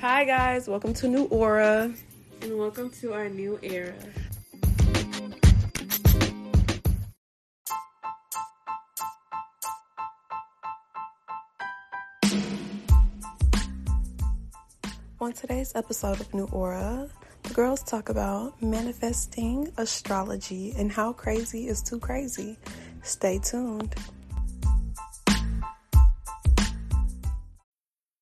Hi guys, welcome to New Aura. And welcome to our new era. On today's episode of New Aura, the girls talk about manifesting astrology and how crazy is too crazy. Stay tuned.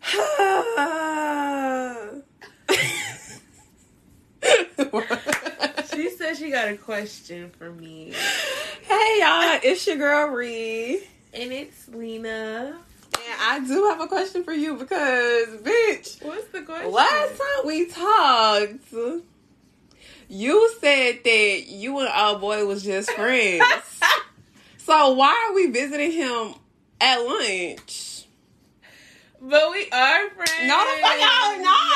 she said she got a question for me. Hey y'all, it's your girl Ree. And it's Lena. And I do have a question for you because, bitch, What's the question? last time we talked, you said that you and our boy was just friends. so why are we visiting him at lunch? But we are friends. No, the fuck y'all are not.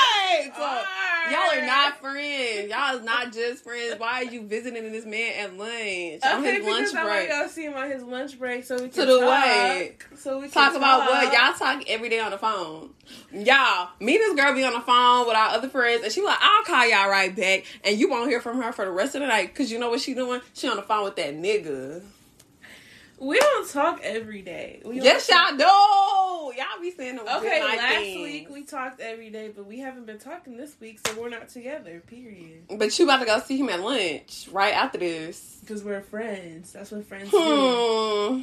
Are. Y'all are not friends. Y'all is not just friends. Why are you visiting this man at lunch Okay, on his lunch because I want break? to go see him on his lunch break so we can To the talk. way. So we can Talk about what? Y'all talk every day on the phone. Y'all, me and this girl be on the phone with our other friends, and she like, I'll call y'all right back, and you won't hear from her for the rest of the night because you know what she doing? She on the phone with that nigga. We don't talk every day. We Yes, y'all do. Y'all be saying Okay, last things. week we talked every day, but we haven't been talking this week, so we're not together. Period. But you about to go see him at lunch right after this. Because we're friends. That's what friends do. Hmm.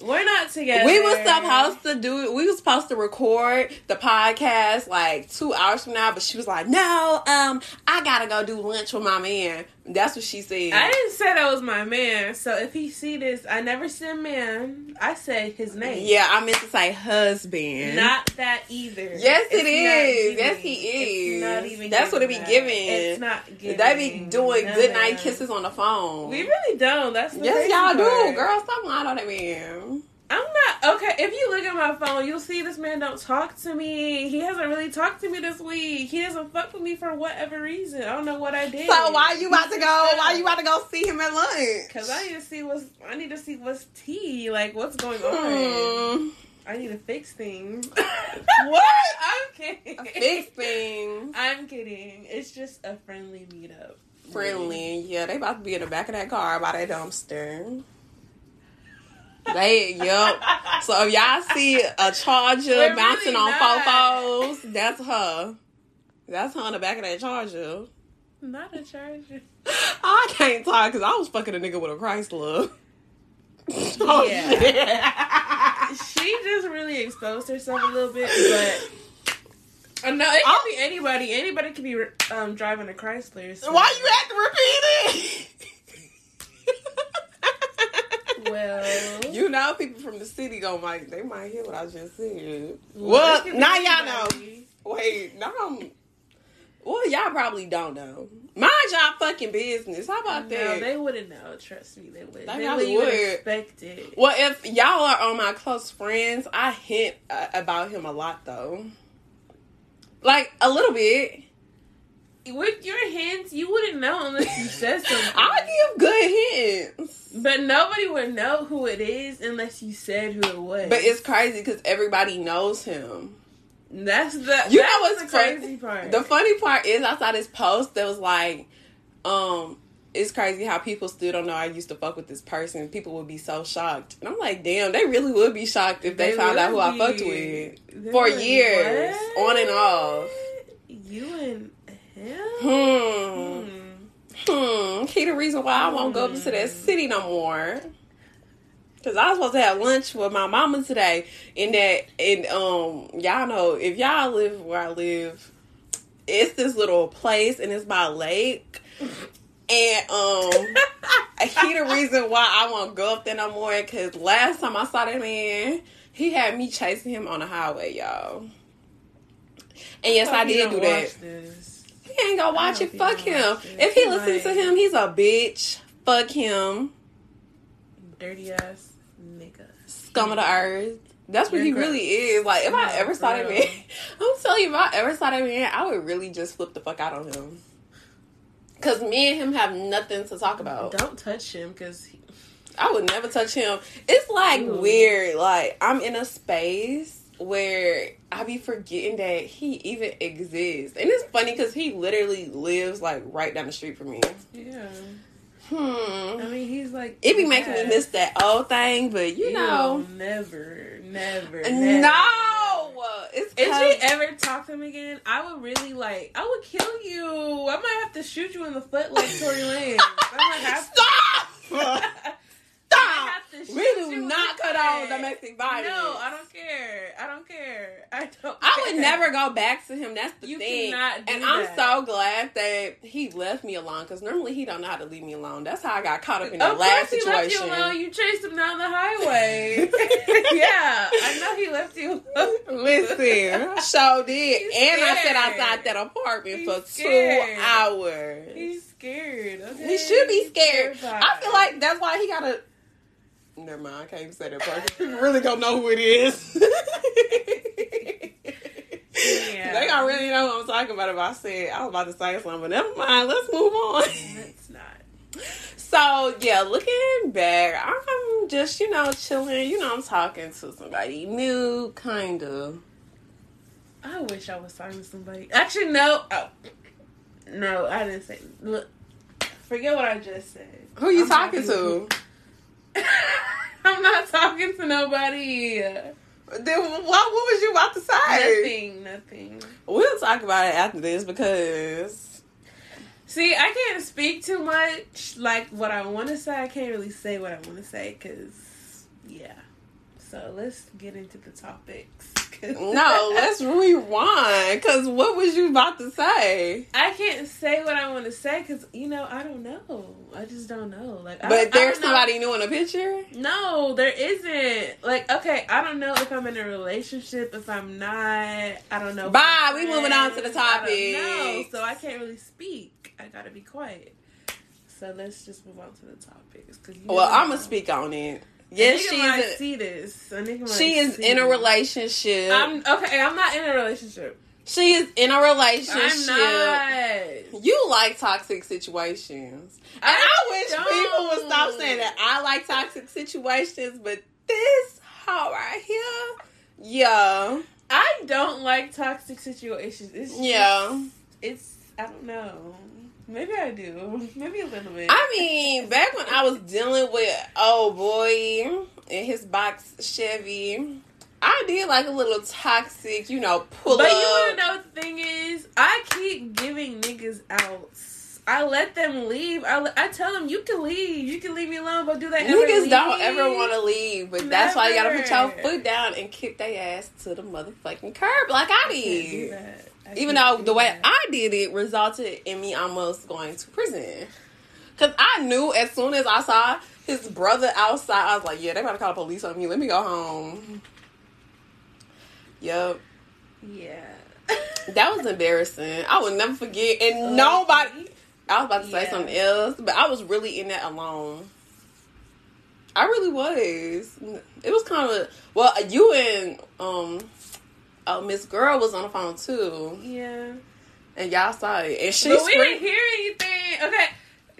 We're not together. We was supposed to do. We was supposed to record the podcast like two hours from now, but she was like, "No, um, I gotta go do lunch with my man." That's what she said. I didn't say that was my man. So if he see this, I never said man. I said his name. yeah, I meant to say husband. Not that either. Yes, it It's not Yes, he It's is. not even That's what it be that. giving. It's not giving. they be doing good night kisses on the phone. We really don't. That's yes, y'all do, part. girl. Stop lying on that man. I'm not okay. If you look at my phone, you'll see this man don't talk to me. He hasn't really talked to me this week. He doesn't fuck with me for whatever reason. I don't know what I did. So why you about to go? Why you about to go see him at lunch? Because I need to see what's. I need to see what's tea. Like what's going on. Hmm. I need to fix things. What? I'm kidding. Fix things. I'm kidding. It's just a friendly meetup. friendly. Yeah, they about to be in the back of that car by that dumpster. They, yep. So if y'all see a charger They're bouncing really on not. fofos, that's her. That's her in the back of that charger. Not a charger. I can't talk because I was fucking a nigga with a Chrysler. oh, Yeah. shit. She just really exposed herself a little bit, but. Uh, no, it can be anybody. Anybody can be um, driving a Chrysler. so- Why you have to repeat it? Well, You know, people from the city don't like. They might hear what I just said. well, Well, it can be now y'all know. Wait, now I'm. Well, y'all probably don't know. Mind y'all fucking business. How about No, that? they wouldn't know. Trust me, they would. They They, probably would. expect it. well, if y'all are on my close friends, I hint uh, about him a lot though. Like a little bit. With your hints, you wouldn't know unless you said something. I give good hints. but nobody would know who it is unless you said who it was. But it's crazy because everybody knows him. that's the You that's know what's the fun- crazy part. The funny part is I saw this post that was like, um, it's crazy how people still don't know I used to fuck with this person. People would be so shocked. And I'm like, damn, they really would be shocked if they, found out who would I fucked with. They For years, what? on and off. You and Hmm. Hmm. Hmm. Key the reason why I won't go up to that city no more. Cause I was supposed to have lunch with my mama today, and that, and um, y'all know if y'all live where I live, it's this little place, and it's by a lake, and um, he the reason why I won't go up there no more. Cause last time I saw that man, He had me chasing him on the highway, y'all. And yes, I, he did don't that. this. He ain't gonna watch it. Fuck him. If he He listens to him, he's a bitch. Fuck him. Dirty ass nigga. Scum of the earth. That's what You're he gross. really is. Like, if I ever saw that man. I'm telling you, if I ever saw that man, I would really just flip the fuck out on him. Cause me and him have nothing to talk about. Don't touch him because I would never touch him. It's like Ooh. weird. Like I'm in a space where I be forgetting that he even exists, and it's funny because he literally lives like right down the street from me. yeah. Hmm. I mean, he's like It be making me miss that old thing, but you Ew, know, never, never, never. no. It's If she ever talked to him again, I would really like. I would kill you. I might have to shoot you in the foot like Tory Lanez. I might have stop. Stop. We do not cut off domestic violence. No, I don't care. I don't care. I don't. I would never go back to him. That's the You thing. and I'm so glad that he left me alone because normally he don't know how to leave me alone. That's how I got caught up in the last course, he left you alone. You chased him down the highway. yeah, I know he left you alone. Listen, so did, He's and I sat outside that apartment He's for scared. two hours. He's scared. Okay? he should be He's scared. I feel like that's why he gotta. Never mind, I can't even say that part. People really gonna know who it is. Yeah. They really know who I'm talking about if I said I was about to say something, but never mind. Let's move on. It's not. So yeah, looking back, I'm just you know chilling. You know, I'm talking to somebody new, kind of. I wish I was talking to somebody. Actually, no. Oh. No, I didn't say. Look, forget what I just said. Who you I'm talking to? I'm not talking to nobody. Then what? What was you about to say? Nothing. Nothing. We'll talk about it after this because See, I can't speak too much. Like what I want to say, I can't really say what I want to say because, yeah. So let's get into the topics. No, let's rewind. Because what was you about to say? I can't say what I want to say because you know I don't know. I just don't know. Like, But there's don't know. somebody new in the picture. No, there isn't. Like, okay, I don't know if I'm in a relationship, if I'm not. I don't know. Bye, we moving on to the topic. I don't know, topics. so I can't really speak. I gotta be quiet. So let's just move on to the topics. Cause you Well, I'm gonna speak on it. Yes, she might is. see this. A nigga might She is see in a relationship. I'm okay. I'm not in a relationship. she is in a relationship. I'm not. You like toxic situations. And I, wish don't. people would stop saying that I like toxic situations, but this hoe right here, yeah. I don't like toxic situations. It's just, Yeah. It's I don't know. Maybe I do. Maybe a little bit. I mean, back when I was dealing with oh boy in his box Chevy, I did like a little toxic, you know, pull But up. But you wanna know what the thing is? I keep giving niggas out. I let them leave. I, I tell them you can leave. You can leave me alone. But do they ever Niggas don't ever want to leave, but that's why you gotta put your foot down and kick their ass to the motherfucking curb like I I did. that. I Even though the way that. I did it resulted in me almost going to prison. Cause I knew as soon as I saw his brother outside, I was like, "Yeah, they about to call the police on me. Let me go home." Yep, yeah. that was embarrassing. I will never forget. And nobody. I was about to say Yeah. something else, but I was really in that alone. I really was. It was kind of well, you and um, oh Miss Girl was on the phone too, Yeah. and y'all saw it, and she but we didn't hear anything. Okay.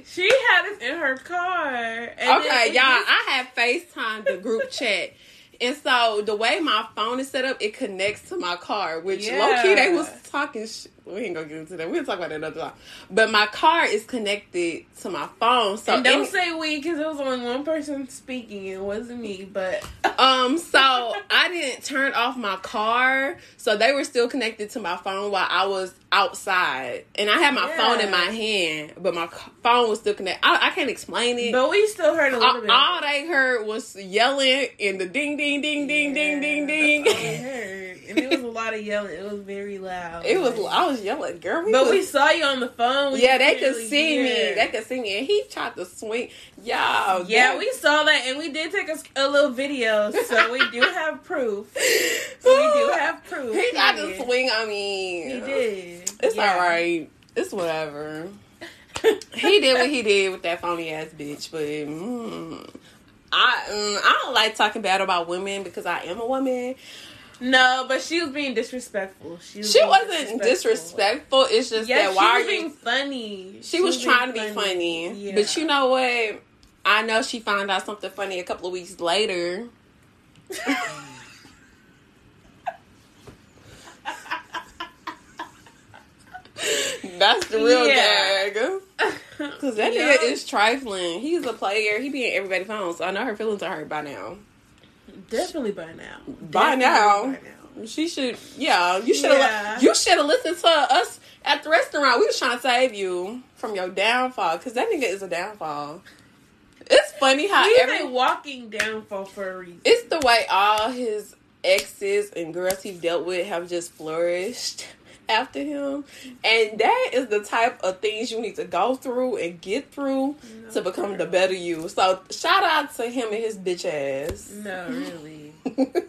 She had us in her car. Okay, y'all, I had FaceTime the group chat. And so the way my phone is set up, it connects to my car, which Yeah. low key they was talking. Sh- we ain't gonna get into that. We'll talk about that another time. But my car is connected to my phone, so and don't any- say we because there was only one person speaking. It wasn't me, but Um, so I didn't turn off my car, so they were still connected to my phone while I was outside, and I had my Yeah. phone in my hand, but my phone was still connected. I, I can't explain it. but we still heard a little all, bit. all they heard was yelling and the ding ding ding ding ding ding ding. That's all we heard. and it was a lot of yelling. It was very loud. It was. I was yelling, girl. but was- we saw you on the phone. We yeah, they could see me. They could see me, and he tried to swing. Y'all, Yeah, that- we saw that, and we did take a, a little video, so we do have proof. So we do have proof. He tried to swing on me. He did. It's Yeah. all right. It's whatever. he did what he did with that phony ass bitch, but mm, I mm, I don't like talking bad about women because I am a woman. No, but she was being disrespectful. She, was She wasn't disrespectful. It's just Yeah, that she why was are being you? funny. She was trying to be funny, Yeah. but you know what? I know she found out something funny a couple of weeks later. That's the real Yeah. gag. Cause that Yeah. nigga is trifling. He's a player. He be in everybody's phone, so I know her feelings are hurt by now. Definitely by now. By Definitely now. by now. She should, yeah. You should have. Yeah. You should have listened to us at the restaurant. We was trying to save you from your downfall, cause that nigga is a downfall. It's funny how He's every walking downfall for a reason. it's the way all his exes and girls he dealt with have just flourished after him. And that is the type of things you need to go through and get through to become the better you. So shout out to him and his bitch ass. no, really.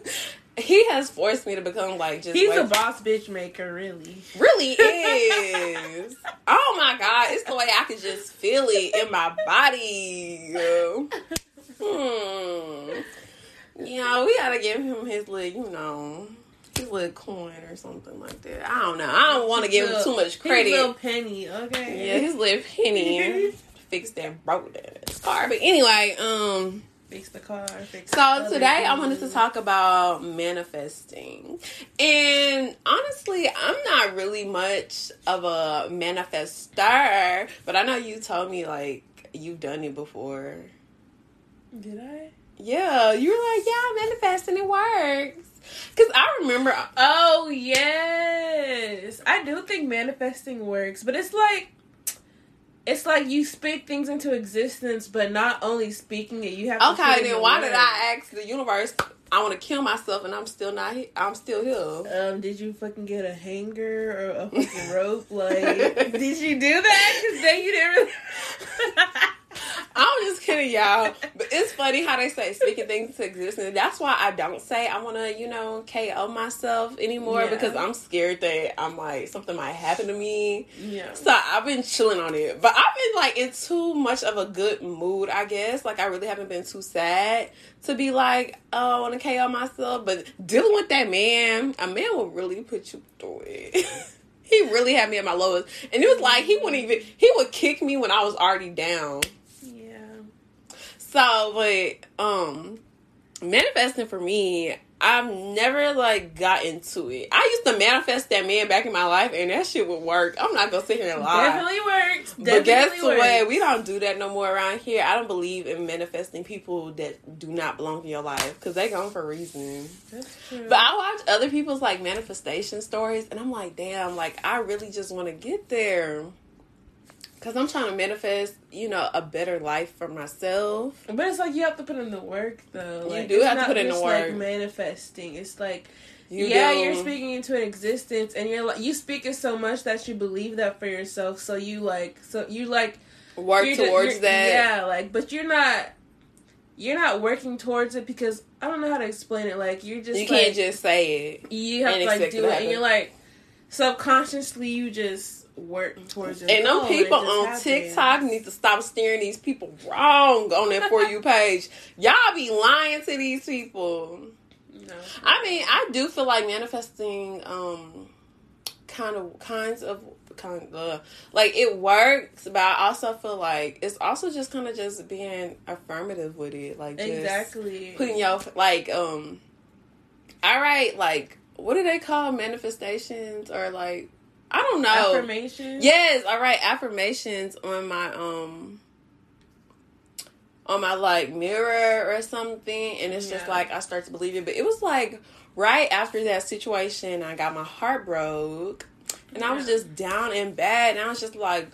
he has forced me to become like just He's way- a boss bitch maker, really. really is. oh my god, it's the way I can just feel it in my body. Hmm. Yeah, we gotta give him his little, you know, his little coin or something like that. I don't know. I don't want to give him too much His credit. little penny, okay? yeah, his little penny fix that broke that car. But anyway, um. Fix the car. Fix So other today I wanted to talk about manifesting. And honestly, I'm not really much of a manifestar, but I know you told me like you've done it before. Did I? Yeah, you were like, yeah, manifesting it works. Cause I remember, Oh yes, I do think manifesting works, but it's like it's like you speak things into existence, but not only speaking it, you have to. okay, then the why did. I ask the universe? I want to kill myself, and I'm still not. he- I'm still here. Um, did you fucking get a hanger or a fucking rope? Like, did you do that? Because then you didn't really. I'm just kidding, y'all. But it's funny how they say speaking things to existence. That's why I don't say I want to, you know, KO myself anymore Yeah. because I'm scared that I'm like something might happen to me. yeah. So I've been chilling on it, but I've been like in too much of a good mood, I guess. Like I really haven't been too sad to be like, oh, I want to KO myself. But dealing with that man, a man will really put you through it. he really had me at my lowest, and it was like he wouldn't even. He would kick me when I was already down. So, but um, manifesting for me, I've never like got into it. I used to manifest that man back in my life, and that shit would work. I'm not gonna sit here and lie. Definitely works. But Definitely guess works. what? We don't do that no more around here. I don't believe in manifesting people that do not belong in your life because they gone for a reason. That's true. But I watch other people's like manifestation stories, and I'm like, damn, like I really just want to get there. Cause I'm trying to manifest, you know, a better life for myself. But it's like you have to put in the work, though. You Like, do have to put in the work. Like manifesting, it's like You yeah, do. you're speaking into an existence, and you're like you speak it so much that you believe that for yourself. So you like, so you like work you're towards you're- that. Yeah, like, but you're not. You're not working towards it because I don't know how to explain it. Like you're just you like, can't just say it. you have to like it do it, and you're like subconsciously you just work towards it. And them people on happens. TikTok need to stop steering these people wrong on that for you page. Y'all be lying to these people. No. I mean, I do feel like manifesting um kind of kinds of kind of like it works, but I also feel like it's also just kind of just being affirmative with it, like just exactly putting your like um all right, like what do they call manifestations or like I don't know. affirmation. Yes, all right, affirmations on my um on my like mirror or something and it's just Yeah. like I start to believe it. But it was like right after that situation I got my heart broke and I was just down and bad and I was just like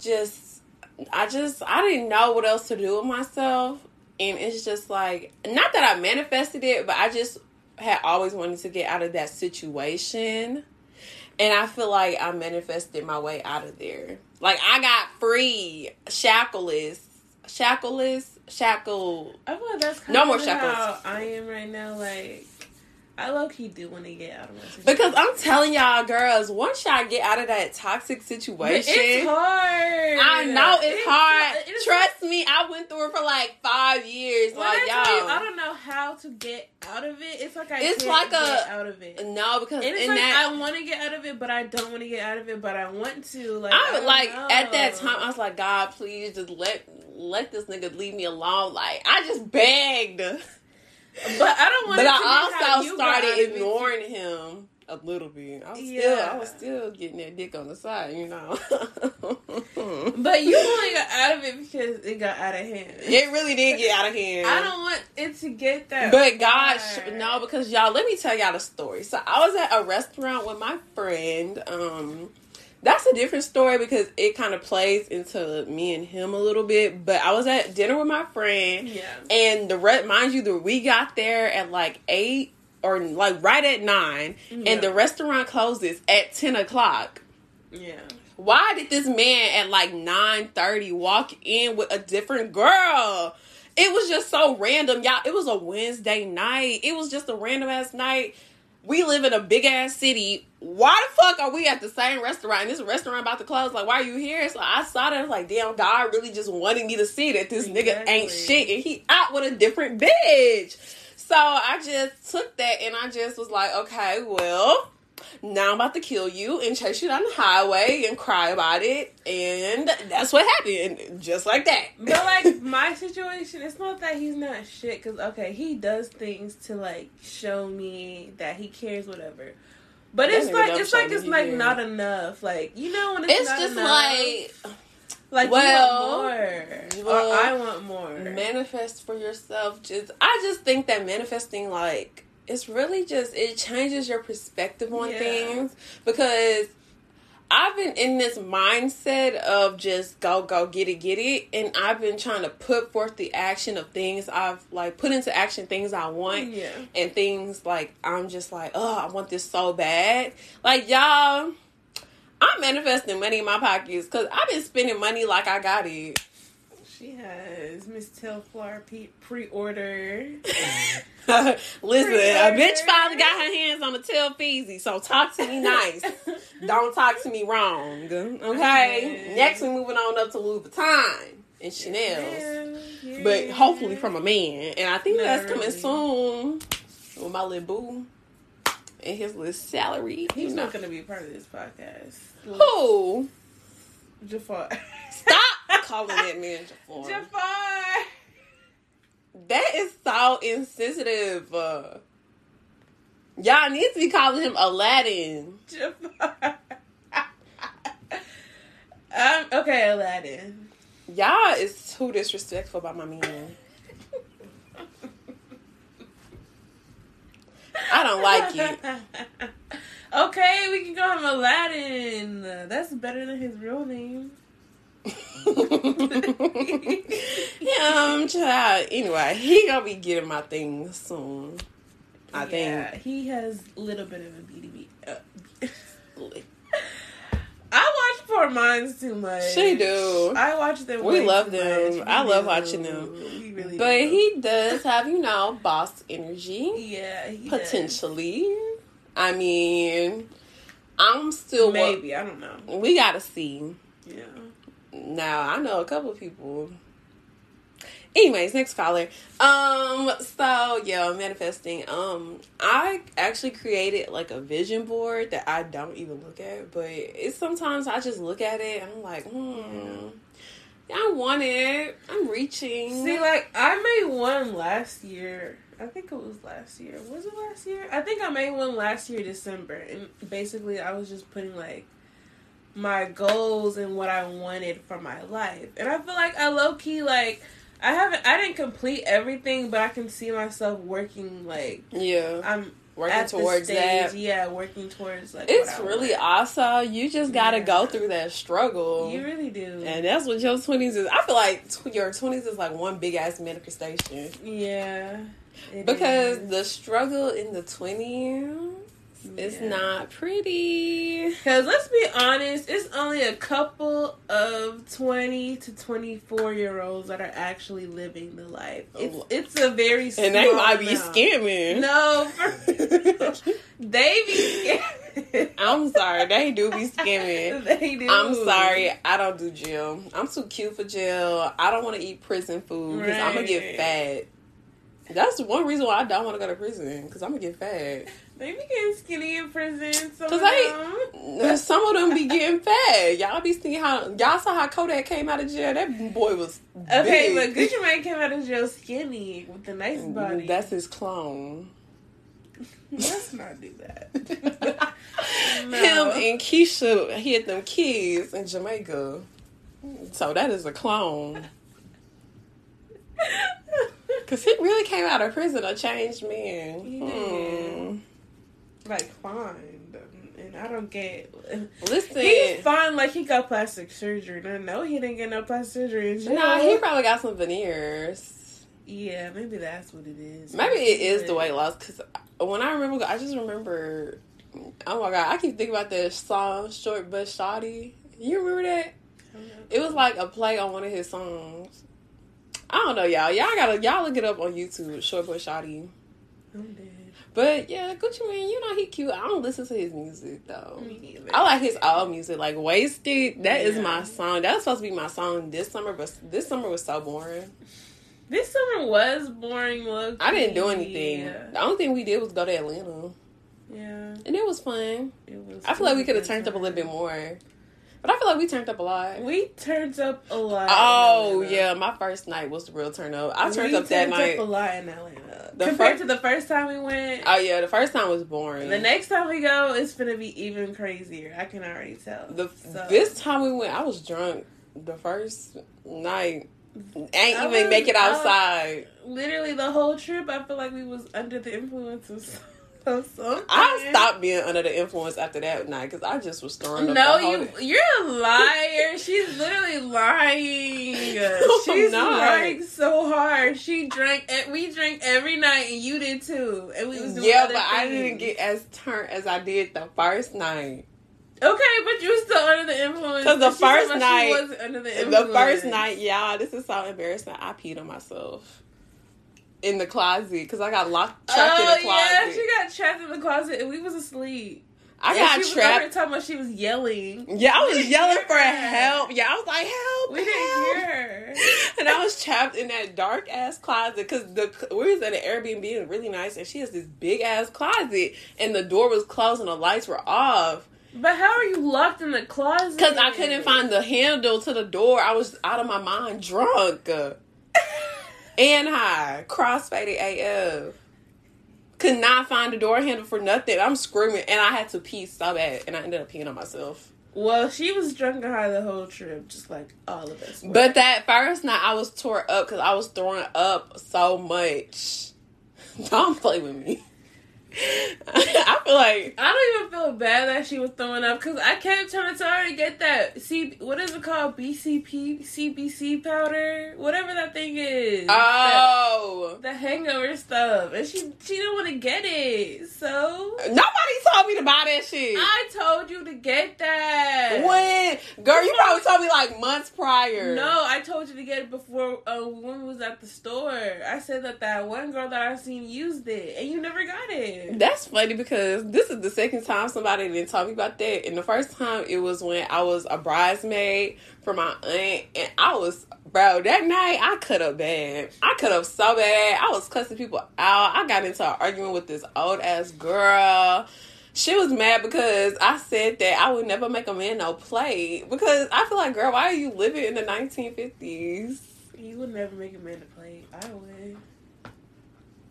just I just I didn't know what else to do with myself and it's just like not that I manifested it, but I just had always wanted to get out of that situation. And I feel like I manifested my way out of there. Like I got free, shackleless, shackleless, shackle. I feel like that's kind No of more how shackles. I am right now. Like, I low key do want to get out of my situation. Because I'm telling y'all, girls, once y'all get out of that toxic situation, it's hard. I know it's, hard. it's- Trust me, I went through it for like five years. When like y'all, I don't know how to get out of it. It's like I It's can't like get a- out of it. no, because And it's in like that, I want to get out of it, but I don't want to get out of it, but I want to. Like I don't like at that time, I was like, God, please just let let this nigga leave me alone. Like I just begged, but but I don't want. be I also started it. ignoring him a little bit. I was still, I was still getting that dick on the side, you know. But you only got out of it because it got out of hand. it really did get out of hand. I don't want it to get that. But gosh, no, because y'all, let me tell y'all the story. So I was at a restaurant with my friend. Um, that's a different story because it kind of plays into me and him a little bit. But I was at dinner with my friend, Yeah. and the re- mind you, the we got there at like eight or like right at nine, Yeah. and the restaurant closes at ten o'clock. Yeah. Why did this man at like nine thirty walk in with a different girl? It was just so random, y'all. It was a Wednesday night. It was just a random ass night. We live in a big ass city. Why the fuck are we at the same restaurant? And this restaurant about to close. Like, why are you here? So I saw that. I was like, damn, God really just wanted me to see that this nigga ain't shit and he out with a different bitch. So I just took that and I just was like, okay, well, now I'm about to kill you and chase you down the highway and cry about it. And that's what happened. Just like that. But like my situation, it's not that he's not shit. Cause okay, he does things to like show me that he cares, whatever. But it's like don't it's like it's like not enough. Like you know when it's, it's just enough, like like well, you want more, well, or I want more. manifest for yourself. Just I just think that manifesting like it's really just it changes your perspective on Yeah. things because I've been in this mindset of just go go get it get it and I've been trying to put forth the action of things I've like put into action things I want Yeah. and things like I'm just like oh I want this so bad like y'all I'm manifesting money in my pockets because I've been spending money like I got it. She has Miss Telfar pre-order. Listen, a bitch Pre-order. finally got her hands on the tail feezy, so talk to me nice. Don't talk to me wrong. Okay? Okay. Next, we moving on up to Louis Vuitton and Chanel's. Yeah, But hopefully from a man. And I think Not that's coming really. soon with my little boo and his little salary. he's you know. not going to be a part of this podcast. Who? Jafar. Stop calling that man Jafar. Jafar. That is so insensitive. Uh, y'all need to be calling him Aladdin. Jafar. um, okay, Aladdin. Y'all is too disrespectful about my man. I don't like it. okay, we can call him Aladdin. That's better than his real name. Him, child. Anyway, he gonna be getting my things soon. I think. he has a little bit of a BDB. Uh. I watch Poor Minds too much. She do. I watch them. We love them. I love do. watching them. We really But do. he does have, you know, boss energy. yeah, he does. Potentially. I mean, I'm still wa- maybe I don't know. we gotta see. Now I know a couple people. Anyways, next caller. Um, so yeah, manifesting. Um, I actually created like a vision board that I don't even look at, but it's sometimes I just look at it and I'm like, hmm, Yeah. I want it. I'm reaching. See, like I made one last year. I think it was last year. Was it last year? I think I made one last year, December, and basically I was just putting like my goals and what I wanted for my life. And I feel like I low key like I haven't I didn't complete everything, but I can see myself working like yeah. I'm working towards stage, that. Yeah, working towards like. It's really want. awesome. You just gotta Yeah. go through that struggle. You really do. and that's what your twenties is. I feel like tw- your twenties is like one big ass manifestation yeah. because is. the struggle in the twenties is Yeah. not pretty. Because let's be honest, it's only a couple of 20 to 24 year olds that are actually living the life. It's, oh. it's a very small And they might be amount. scamming. No, they be scamming. I'm sorry, they do be scamming. they do. I'm sorry, I don't do jail. I'm too cute for jail. I don't want to eat prison food because I'm gonna get fat. That's one reason why I don't want to go to prison because I'm gonna get fat. They be getting skinny in prison. Some Cause of I, them. some of them be getting fat. Y'all be seeing how y'all saw how Kodak came out of jail. That boy was Okay, but big. Gucci Mane came out of jail skinny with a nice body. That's his clone. Let's not do that. Him and Keyshia hit them kids in Jamaica. So that is a clone. Cause he really came out of prison a changed man. Hmm. Like fine, and I don't get. Listen, He's fine, like he got plastic surgery. No, no, he didn't get no plastic surgery. jail. nah, he probably got some veneers. yeah, maybe that's what it is. Maybe it is the weight loss. Cause when I remember, I just remember. Oh my god, I keep thinking about that song "Short But Shawty." You remember that? Uh-huh. It was like a play on one of his songs. I don't know, y'all. Y'all gotta y'all look it up on YouTube. Short But Shawty. I'm dead. But yeah, Gucci Mane, you know he cute. I don't listen to his music though. I like his old music, like Wasted. That is Yeah. my song. That was supposed to be my song this summer, but this summer was so boring. This summer was boring. Look, I didn't do anything. Yeah, The only thing we did was go to Atlanta, yeah and it was fun. it was. I feel like we could have turned up a little bit more, but I feel like we turned up a lot. We turned up a lot. Oh yeah, my first night was the real turn up. I turned we up that turned night. Up a lot in Atlanta The compared fir- to the first time we went. Oh yeah, the first time was boring. the next time we go, it's gonna be even crazier. I can already tell. The So- this time we went, I was drunk. The first night, ain't I even was- make it I outside. Literally the whole trip, I feel like we was under the influence of, something. I stopped being under the influence after that night because I just was throwing up. No, you you're a liar. She's literally lying. I'm She's not. lying so hard. She drank. We drank every night, and you did too. And we was doing Yeah, but I didn't get as turned as I did the first night. Okay, but you were still under the influence. 'Cause the first she night- the influence. The first night, y'all, this is so embarrassing. I peed on myself in the closet because I got locked trapped oh in the oh, closet. yeah, she got trapped in the closet, and we was asleep. I And got she was trapped. here talking about she was yelling. Yeah, I was yelling for help. Yeah, I was like, help. We didn't hear her. And I was trapped in that dark ass closet because the we was at an Airbnb and really nice, and she has this big ass closet, and the door was closed and the lights were off But how are you locked in the closet? because I couldn't find the handle to the door. I was out of my mind, drunk and high, crossfaded AF. Could not find the door handle for nothing. I'm screaming, and I had to pee so bad, and I ended up peeing on myself. Well, she was drunk and high the whole trip, just like all of us. were. But that first night, I was tore up because I was throwing up so much. Don't play with me. I feel like I don't even feel bad that she was throwing up because I kept trying to tell her to get that C. What is it called? BCP, CBC powder, whatever that thing is. oh, the, the hangover stuff, and she she didn't want to get it. So nobody told me to buy that shit. I told you to get that. when girl, you probably told me like months prior. No, I told you to get it before uh, when we was at the store. I said that that one girl that I seen used it, and you never got it. That's funny because this is the second time somebody didn't me about that. And the first time it was when I was a bridesmaid for my aunt, and I was, bro, that night I cut up bad. I cut up so bad. I was cussing people out. I got into an argument with this old ass girl. She was mad because I said that I would never make a man no plate. Because I feel like, girl, why are you living in the 1950s? You would never make a man to play. I would.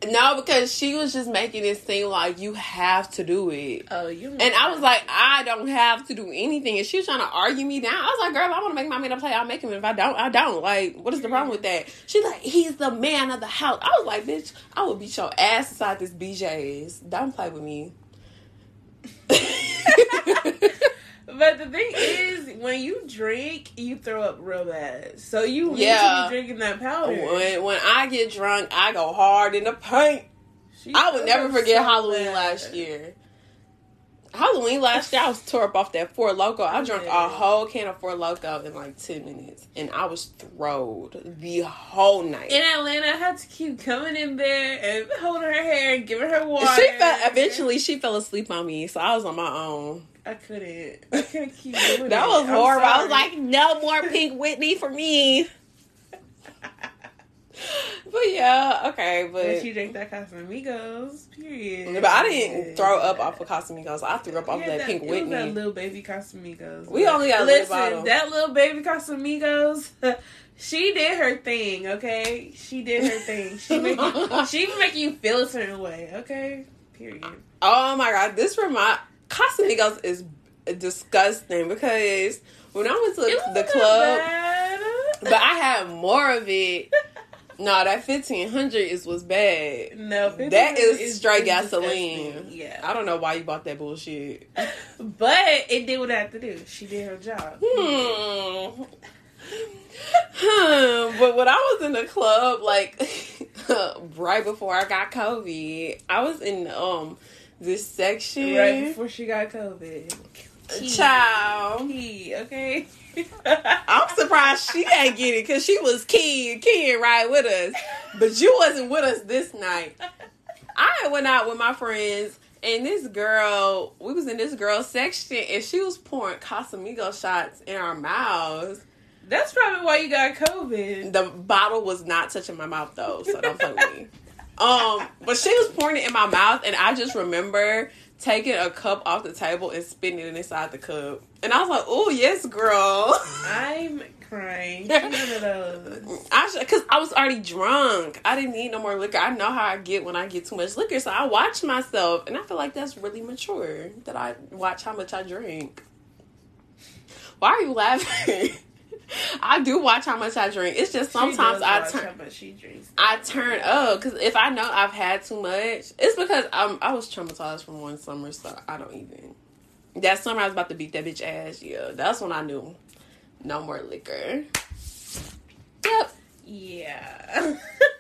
No, because she was just making it seem like you have to do it. Oh, you. And I was like, I don't have to do anything. And she was trying to argue me down. I was like, girl, if I want to make my man a play, I'll make him. If I don't, I don't. Like, what is the problem with that? She's like, he's the man of the house. I was like, bitch, I will beat your ass inside this BJ's. Don't play with me. But the thing is, when you drink, you throw up real bad. So you need Yeah. to be drinking that powder. when, when I get drunk, I go hard in the paint. She I would never forget so Halloween bad. last year. Halloween last year, I was tore up off that Four Loco. I drank a whole can of Four Loco in like ten minutes, and I was throwed the whole night. In Atlanta, I had to keep coming in there and holding her hair and giving her water. She fell eventually. She fell asleep on me, so I was on my own. I couldn't. I couldn't keep doing That it. was horrible. I was like, no more Pink Whitney for me. But yeah, okay, But but she drank that Casamigos, period. but I didn't throw up off of Casamigos. I threw up off Yeah, that, Pink it was that little baby Casamigos. We only got listen. That little baby Casamigos. She did her thing, okay. She did her thing. She make you, she make you feel a certain way, okay. Period. Oh my god, this remind Casamigos is disgusting because when I went to It the, the club, but I had more of it. No, that fifteen hundred is was bad. No, That is, 50 straight gasoline. disgusting. Yeah, I don't know why you bought that bullshit. but it did what it had to do. She did her job. Hmm. Hmm. But when I was in the club, like right before I got COVID, I was in um this section. Right before she got COVID. Key. Child. Key, okay. I'm surprised she ain't get it because she was keying, keying right with us. But you wasn't with us this night. I went out with my friends and this girl, we was in this girl section and she was pouring Casamigo shots in our mouths. That's probably why you got COVID. The bottle was not touching my mouth though, so don't with me. Um, but she was pouring it in my mouth, and I just remember taking a cup off the table and spitting it inside the cup. And I was like, "Oh yes, girl." I'm crying. One of those. I because I was already drunk. I didn't need no more liquor. I know how I get when I get too much liquor, so I watch myself, and I feel like that's really mature that I watch how much I drink. Why are you laughing? I do watch how much I drink. It's just sometimes I turn. how much she drinks. I turn up because if I know I've had too much, it's because I'm I was traumatized from one summer, so I don't even. That summer I was about to beat that bitch ass. Yeah, that's when I knew no more liquor. Yep, Yeah.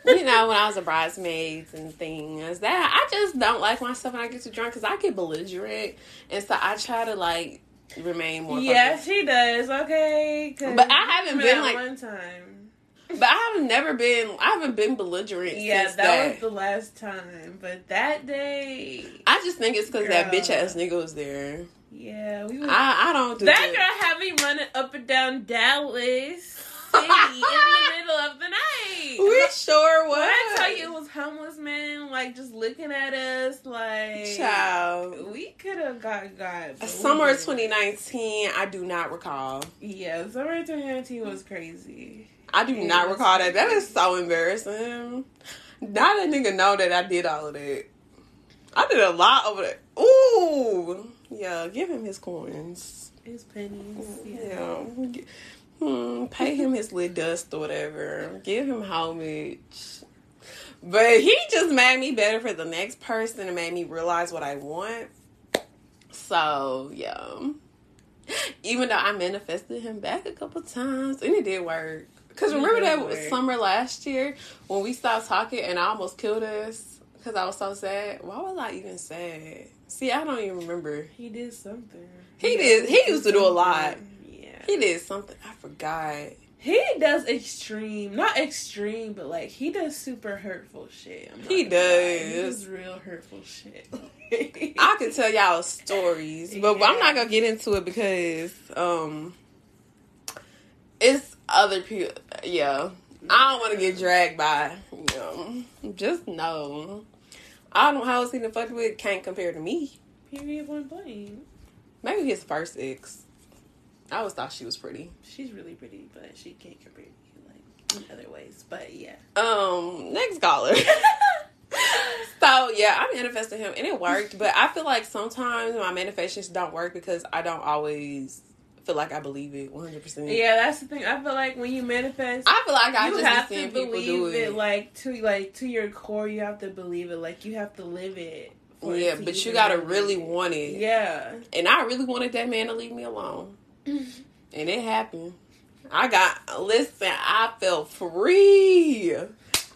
you know when I was a bridesmaids and things that I just don't like myself when I get too drunk because I get belligerent, and so I try to like remain more. yeah, focused. she does. Okay, But I haven't been, like- one time. but I have never been. I haven't been belligerent. Yeah, since that, that was the last time. But that day, I just think it's because that bitch ass nigga was there. yeah, we was. I, I don't do that that. girl had me running up and down Dallas City in the middle of the night. We sure was. When I tell you it was homeless men, like just looking at us, like Child. we could have got got Summer didn't. 2019, I do not recall. Yeah, summer 2019 was crazy. I do Yeah, not recall that. That crazy. is so embarrassing. Now that nigga know that I did all of that. I did a lot over that. Ooh. Yeah, give him his coins. His pennies. Yeah. Yeah. Hmm, pay him his little dust or whatever. Give him homage. But he just made me better for the next person and made me realize what I want. So, yeah. Even though I manifested him back a couple times and it did work. Because remember that work. summer last year when we stopped talking and I almost killed us because I was so sad? Why was I even sad? See, I don't even remember. He did something. He did- he used to do a lot. Yeah. He did something. I forgot. He does extreme, not extreme, but like he does super hurtful shit. He lie. He does. does real hurtful shit. I could tell y'all stories, but I'm not gonna get into it because um, it's other people. Yeah, I don't want to get dragged by. You know, just know. I don't know how he done fucked with can't compare to me. Period one point. Maybe his first ex. I always thought she was pretty. She's really pretty, but she can't compare to you like in other ways. But yeah. Um, next caller. So yeah, I manifested him and it worked, but I feel like sometimes my manifestations don't work because I don't always feel like I believe it 100%. Yeah, that's the thing. I feel like when you manifest, I feel like I you just have to people believe do it. it. like to like to your core. You have to believe it. Like you have to live it. yeah, but you gotta really want it. Yeah. And I really wanted that man to leave me alone. And it happened. I got, listen, I felt free.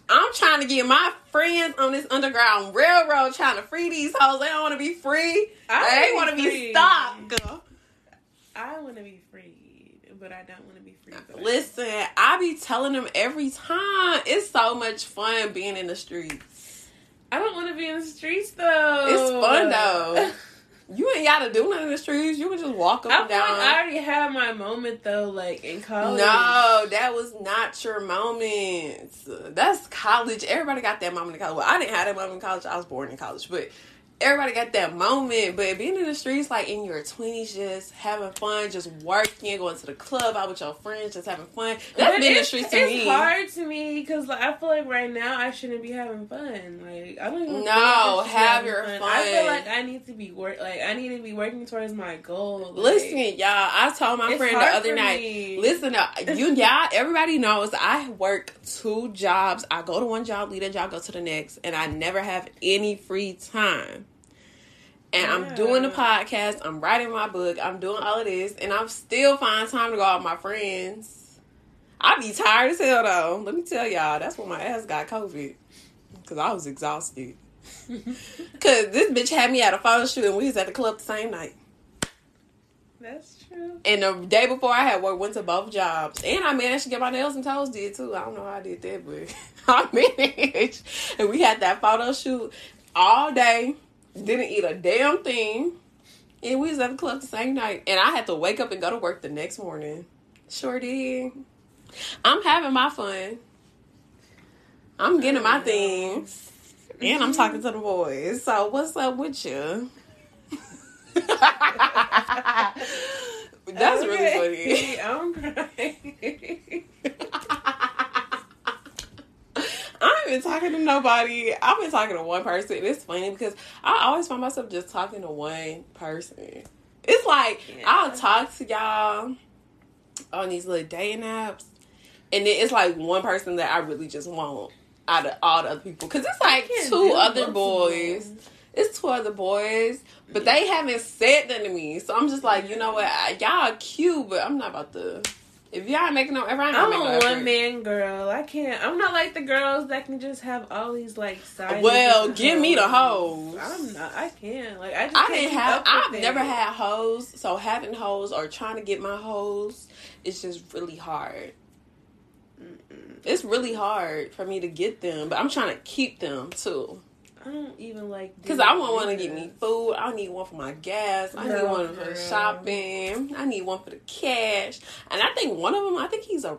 I'm trying to get my friends on this underground railroad trying to free these hoes. They don't want to be free. I they be to be stopped. I want to be free, but I don't want to be free. but I- Listen, I be telling them every time. It's so much fun being in the streets. I don't want to be in the streets though. It's fun though. You ain't gotta do nothing in the streets. You can just walk up I and down. I already had my moment though, like in college. No, that was not your moment. That's college. Everybody got that moment in college. Well, I didn't have that moment in college. I was born in college, but everybody got that moment. But being in the streets, like in your twenties, just having fun, just working, going to the club out with your friends, just having fun. That's But being in the it's, streets to it's me. hard to me because like, I feel like right now I shouldn't be having fun. Like I don't even. feel No, like I should be have your I feel like I need to be work. Like I need to be working towards my goal. Like, Listen, y'all. I told my friend the other night. me. Listen, uh, you, y'all. Everybody knows I work two jobs. I go to one job, leave that job, go to the next, and I never have any free time. And I'm doing the podcast. I'm writing my book. I'm doing all of this, and I'm still find time to go out with my friends. I be tired as hell though. Let me tell y'all, that's when my ass got COVID because I was exhausted. Cause this bitch had me at a photo shoot, and we was at the club the same night. That's true. And the day before I had work, went to both jobs. And I managed to get my nails and toes did too. I don't know how I did that, but I managed. And we had that photo shoot all day. Didn't eat a damn thing. And we was at the club the same night. And I had to wake up and go to work the next morning. Sure did. I'm having my fun. I'm getting my things. And I'm talking to the boys. So what's up with you? That's really funny. I'm crying. I ain't been talking to nobody. I've been talking to one person. It's funny because I always find myself just talking to one person. It's like Yeah. I'll talk to y'all on these little dating apps, and then it's like one person that I really just want out of all the other people. Because it's like two other boys. It's two other boys, but they haven't said that to me. So I'm just like, you know what? Y'all are cute, but I'm not about to. If y'all making no effort, I'm no a one man girl. I can't. I'm not like the girls that can just have all these like side. Well, give me the hoes. hoes. I'm not. I can't. Like I just. I didn't have. I've it. never had hoes, so having hoes or trying to get my hoes is just really hard. It's really hard for me to get them, but I'm trying to keep them too. I don't even like. Cause I want one to get me food. I need one for my gas. I need one for girl. shopping. I need one for the cash. And I think one of them. I think he's a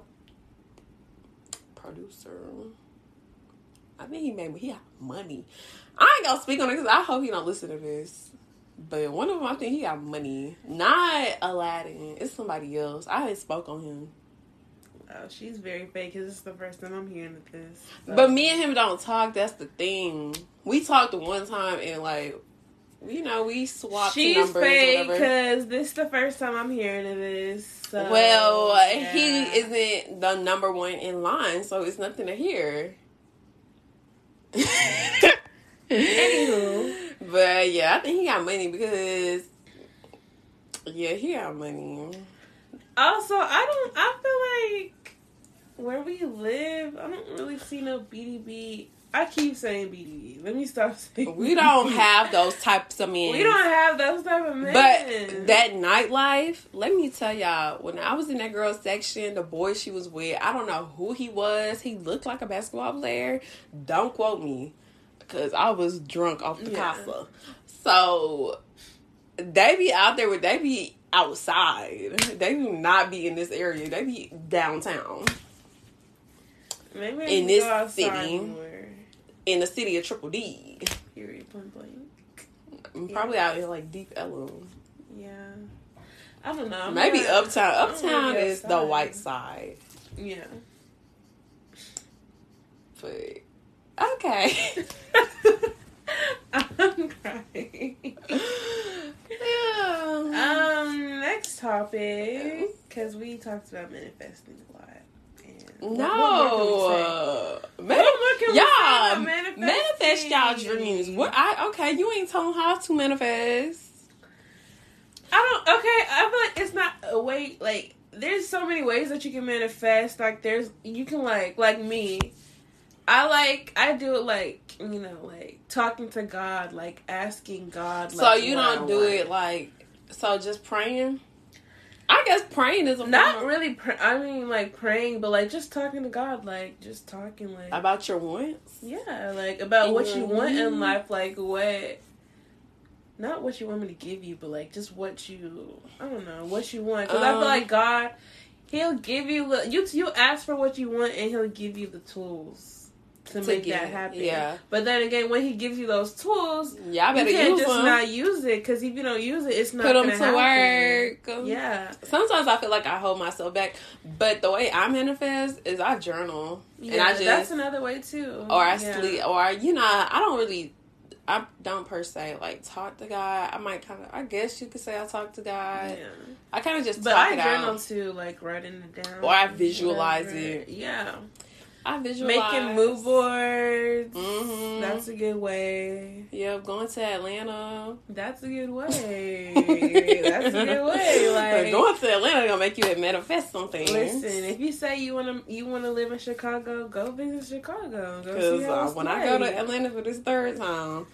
producer. I think he made me. He got money. I ain't gonna speak on it because I hope he don't listen to this. But one of them, I think he got money. Not Aladdin. It's somebody else. I ain't spoke on him. Oh, she's very fake. Cause it's the first time I'm hearing of this. so. But me and him don't talk. That's the thing. We talked one time and like, you know, we swapped She's numbers. fake because this is the first time I'm hearing of this. So, well, yeah. he isn't the number one in line, so it's nothing to hear. Anywho. but yeah, I think he got money because yeah, he got money. Also, I don't. I feel like where we live, I don't really see no BDB. I keep saying BDB. Let me stop saying. We don't have those types of men. We don't have those type of men. But that nightlife, let me tell y'all, when I was in that girl section, the boy she was with, I don't know who he was. He looked like a basketball player. Don't quote me, because I was drunk off the Yeah. casa. So they be out there with they be outside. They do not be in this area. They be downtown maybe in this city. more. in the city of Triple D. Period. Blank. Probably out in like Deep Ellum. Yeah. I don't know. Maybe uptown. Uptown is the white side. Yeah. But okay. I'm crying. yeah. Um, next topic, because we talked about manifesting a lot. No. what- what more can we say? What more can we say y'all manifest y'all dreams. What? I okay. You ain't telling how to manifest. I don't. Okay, I feel like it's not a way. Like, there's so many ways that you can manifest. Like, there's you can like like me. I like I do it like you know like talking to God, like asking God. Like, so you don't do want. it like so just praying. I guess praying is a Not form of- really. Pr- I mean, like praying, but like just talking to God, like just talking, like about your wants. yeah, like about what you want in Mhm. life, like what. Not what you want me to give you, but like just what you. I don't know what you want because I feel Um, like God, He'll give you the you. You ask for what you want, and He'll give you the tools to, To make get that happen. yeah. But then again, when He gives you those tools, Y'all you can't use just them. not use it because if you don't use it, it's not Put them happen. work. Um, yeah. Sometimes I feel like I hold myself back, but the way I manifest is I journal Yeah, and I just that's another way too. or I Yeah. sleep or you know I don't really I don't per se like talk to God. I might kind of I guess you could say I talk to God. Yeah. I kind of just But I journal out. too, like writing it down. Or I visualize whatever. it. Yeah. I visualize Making mood boards. Mhm. That's a good way. Yeah, going to Atlanta. That's a good way. That's a good way. But Like going to Atlanta gonna make you manifest something. Listen, if you say you wanna you wanna live in Chicago, go visit Chicago. Because uh, when I go to. Atlanta for this third time,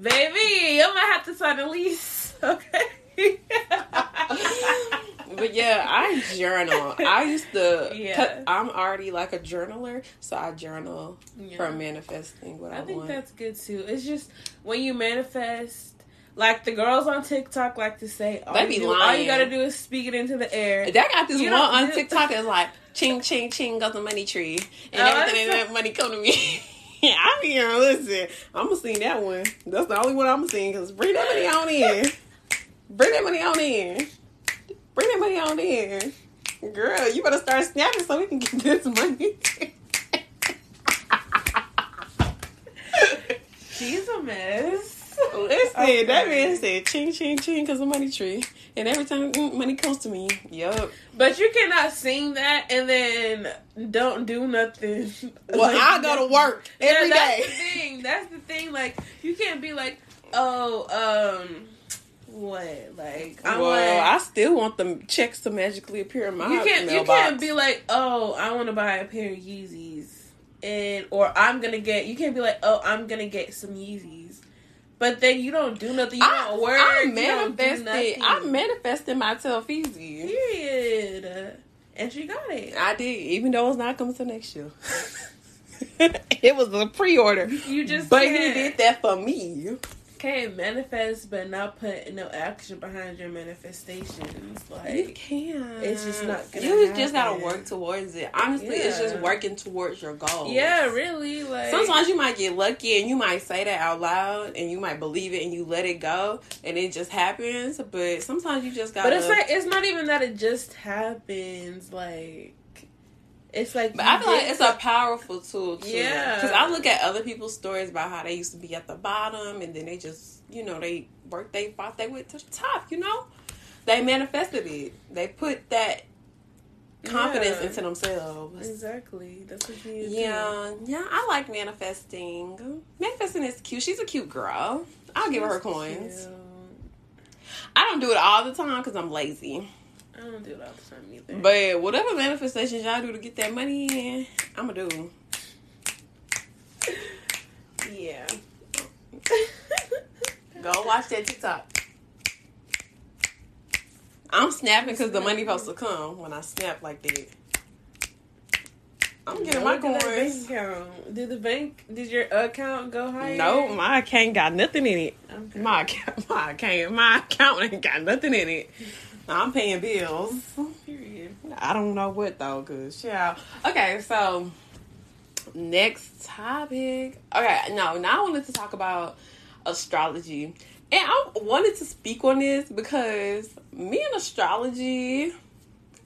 baby, you might have to sign a lease. Okay. but yeah, I journal. I used to. Yeah. I'm already like a journaler, so I journal Yeah. for manifesting what I, I think want. that's good too. It's just when you manifest, like the girls on TikTok like to say, all, They you, be do- all you gotta do is speak it into the air. That got this You one on do- TikTok that's like ching ching ching goes the money tree, and Oh, everything in that money come to me. Yeah, I be here. Listen, I'm gonna sing that one. That's the only one I'm sing. Cause bring that money on in. Bring that money on in. Bring that money on in. Girl, you better start snapping so we can get this money. She's a mess. Listen, Okay. that man said ching ching ching cause the money tree, and every time mm, money comes to me, yup. But you cannot sing that and then don't do nothing. Well, Like, I go to work every yeah, day. that's the thing. That's the thing. Like you can't be like, oh, um, what? Like I'm well, like, I still want the checks to magically appear in my you can't you can't be like oh i want to buy a pair of yeezys and or i'm gonna get you can't be like oh i'm gonna get some yeezys but then you don't do nothing you I, don't work I you don't do manifested. I manifested my Telfeezy. period and she got it I did, even though it's not coming till next year. it was a pre-order, you just but he can't, did that for me. Can't manifest but not put no action behind your manifestations Like You can. it's just not gonna You just gotta work towards it. Honestly, it's just working towards your goals. yeah really like Sometimes you might get lucky and you might say that out loud and you might believe it and you let it go and it just happens. But sometimes you just gotta. But it's like it's not even that it just happens. Like it's like But I feel like it's a powerful tool too. Yeah. Because I look at other people's stories about how they used to be at the bottom and then they just, you know, they worked, they fought, they went to the top. You know, they manifested it. They put that confidence Yeah. into themselves. exactly. That's what you need to do. Yeah, yeah, I like manifesting. Manifesting is cute. She's a cute girl. I'll give her her coins. cute. I don't do it all the time because I'm lazy. I don't do it all the time either. But whatever manifestations y'all do to get that money in, I'm gonna do. yeah. Go watch that TikTok. I'm snapping because the money supposed to come when I snap like that. I'm getting my at that coins. Did the bank? Did your account go higher? No, my account got nothing in it. Okay. My account, my account, my account ain't got nothing in it. I'm paying bills. Period. I don't know what though, cause yeah. Okay, so next topic. Okay, no, now I wanted to talk about astrology, and I wanted to speak on this because me and astrology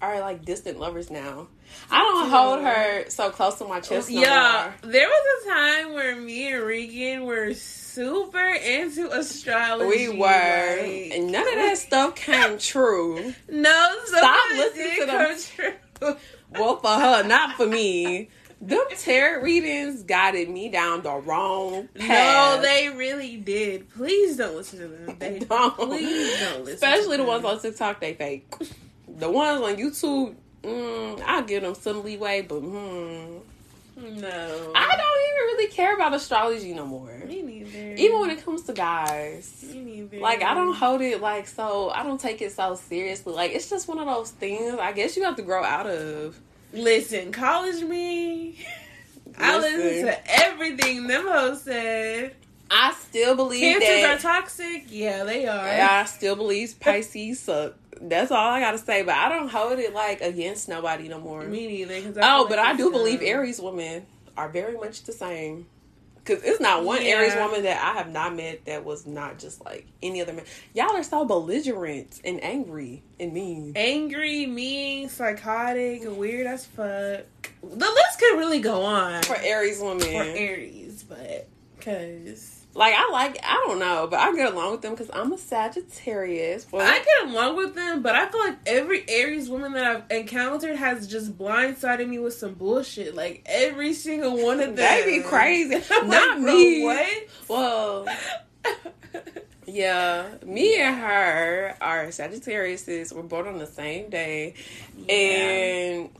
are like distant lovers now. I don't hold her so close to my chest no yeah, more. there was a time where me and Regan were super into astrology. We were, like- and none of that stuff came true. no, Stop listening to them. true. Well, for her, not for me. Them tarot readings guided me down the wrong path. No, they really did. Please don't listen to them. They Don't. please don't listen. Especially the ones on TikTok, they fake. The ones on YouTube, mm, I'll give them some leeway, but hmm, No, I don't even really care about astrology no more. Me neither. Even when it comes to guys. Me neither. Like I don't hold it like so I don't take it so seriously. Like it's just one of those things I guess you have to grow out of. listen. College me. I Listen. listen to everything them hoes said. I still believe Cancers that are toxic. Yeah, they are. I still believe Pisces suck. That's all I gotta say. But I don't hold it like against nobody no more. Me neither. 'cause Oh, but I do believe Aries women are very much the same. Cause it's not one Yeah. Aries woman that I have not met that was not just like any other man. Y'all are so belligerent and angry and mean. angry, mean, psychotic, weird as fuck. The list could really go on For Aries women, for Aries, but because like I like I don't know, but I get along with them because I'm a Sagittarius. I get along with them, but I feel like every Aries woman that I've encountered has just blindsided me with some bullshit. Like every single one of them, they be crazy. Not like, me. What? Well, yeah, me and her are Sagittariuses. We're born on the same day, and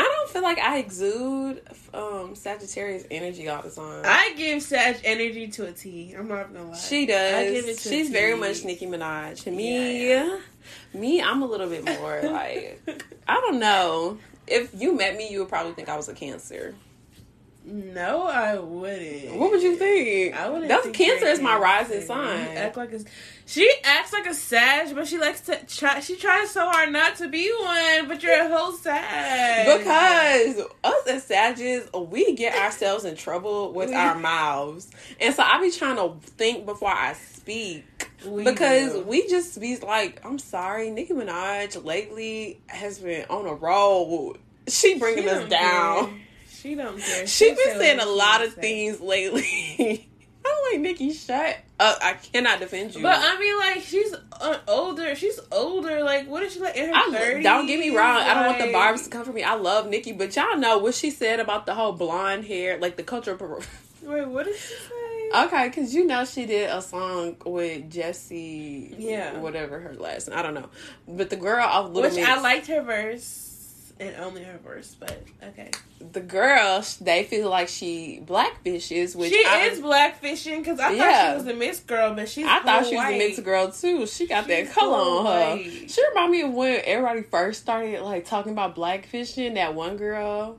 I don't feel like I exude um Sagittarius energy all the time. I give Sag energy to a T. I'm not gonna lie. she I does. give it to a She's very much Nicki Minaj. To Me, Yeah, me, I'm a little bit more like I don't know. If you met me, you would probably think I was a Cancer. No, I wouldn't. What would you think? I wouldn't. That's Cancer is my rising sign. act like a, she acts like a Sag, but she likes to try. She tries so hard not to be one, but you're a whole Sag. Because us as Sages, we get ourselves in trouble with our mouths. And so I be trying to think before I speak. We because do. we just be like, I'm sorry, Nicki Minaj lately has been on a roll. She bringing She us down. She don't care. She She'll been saying a lot of things lately. I'm like, Nicki, shut up. I cannot defend you. But I mean, like she's uh, older. She's older. Like, what is she like in her I, don't get me wrong. I don't want the barbs to come for me. I love Nicki, but y'all know what she said about the whole blonde hair, like the cultural. Wait, what did she say? Okay, because you know she did a song with Jesy, Yeah. whatever her last. Name, I don't know, but the girl off Little Which Mix, I liked her verse and only her verse, but okay. the girl. They feel like she blackfishes, which she I, is blackfishing because I Yeah. thought she was a mixed girl, but she's. I thought she was white. a mixed girl too. She got that color on her. white. She remind me of when everybody first started like talking about blackfishing. That one girl.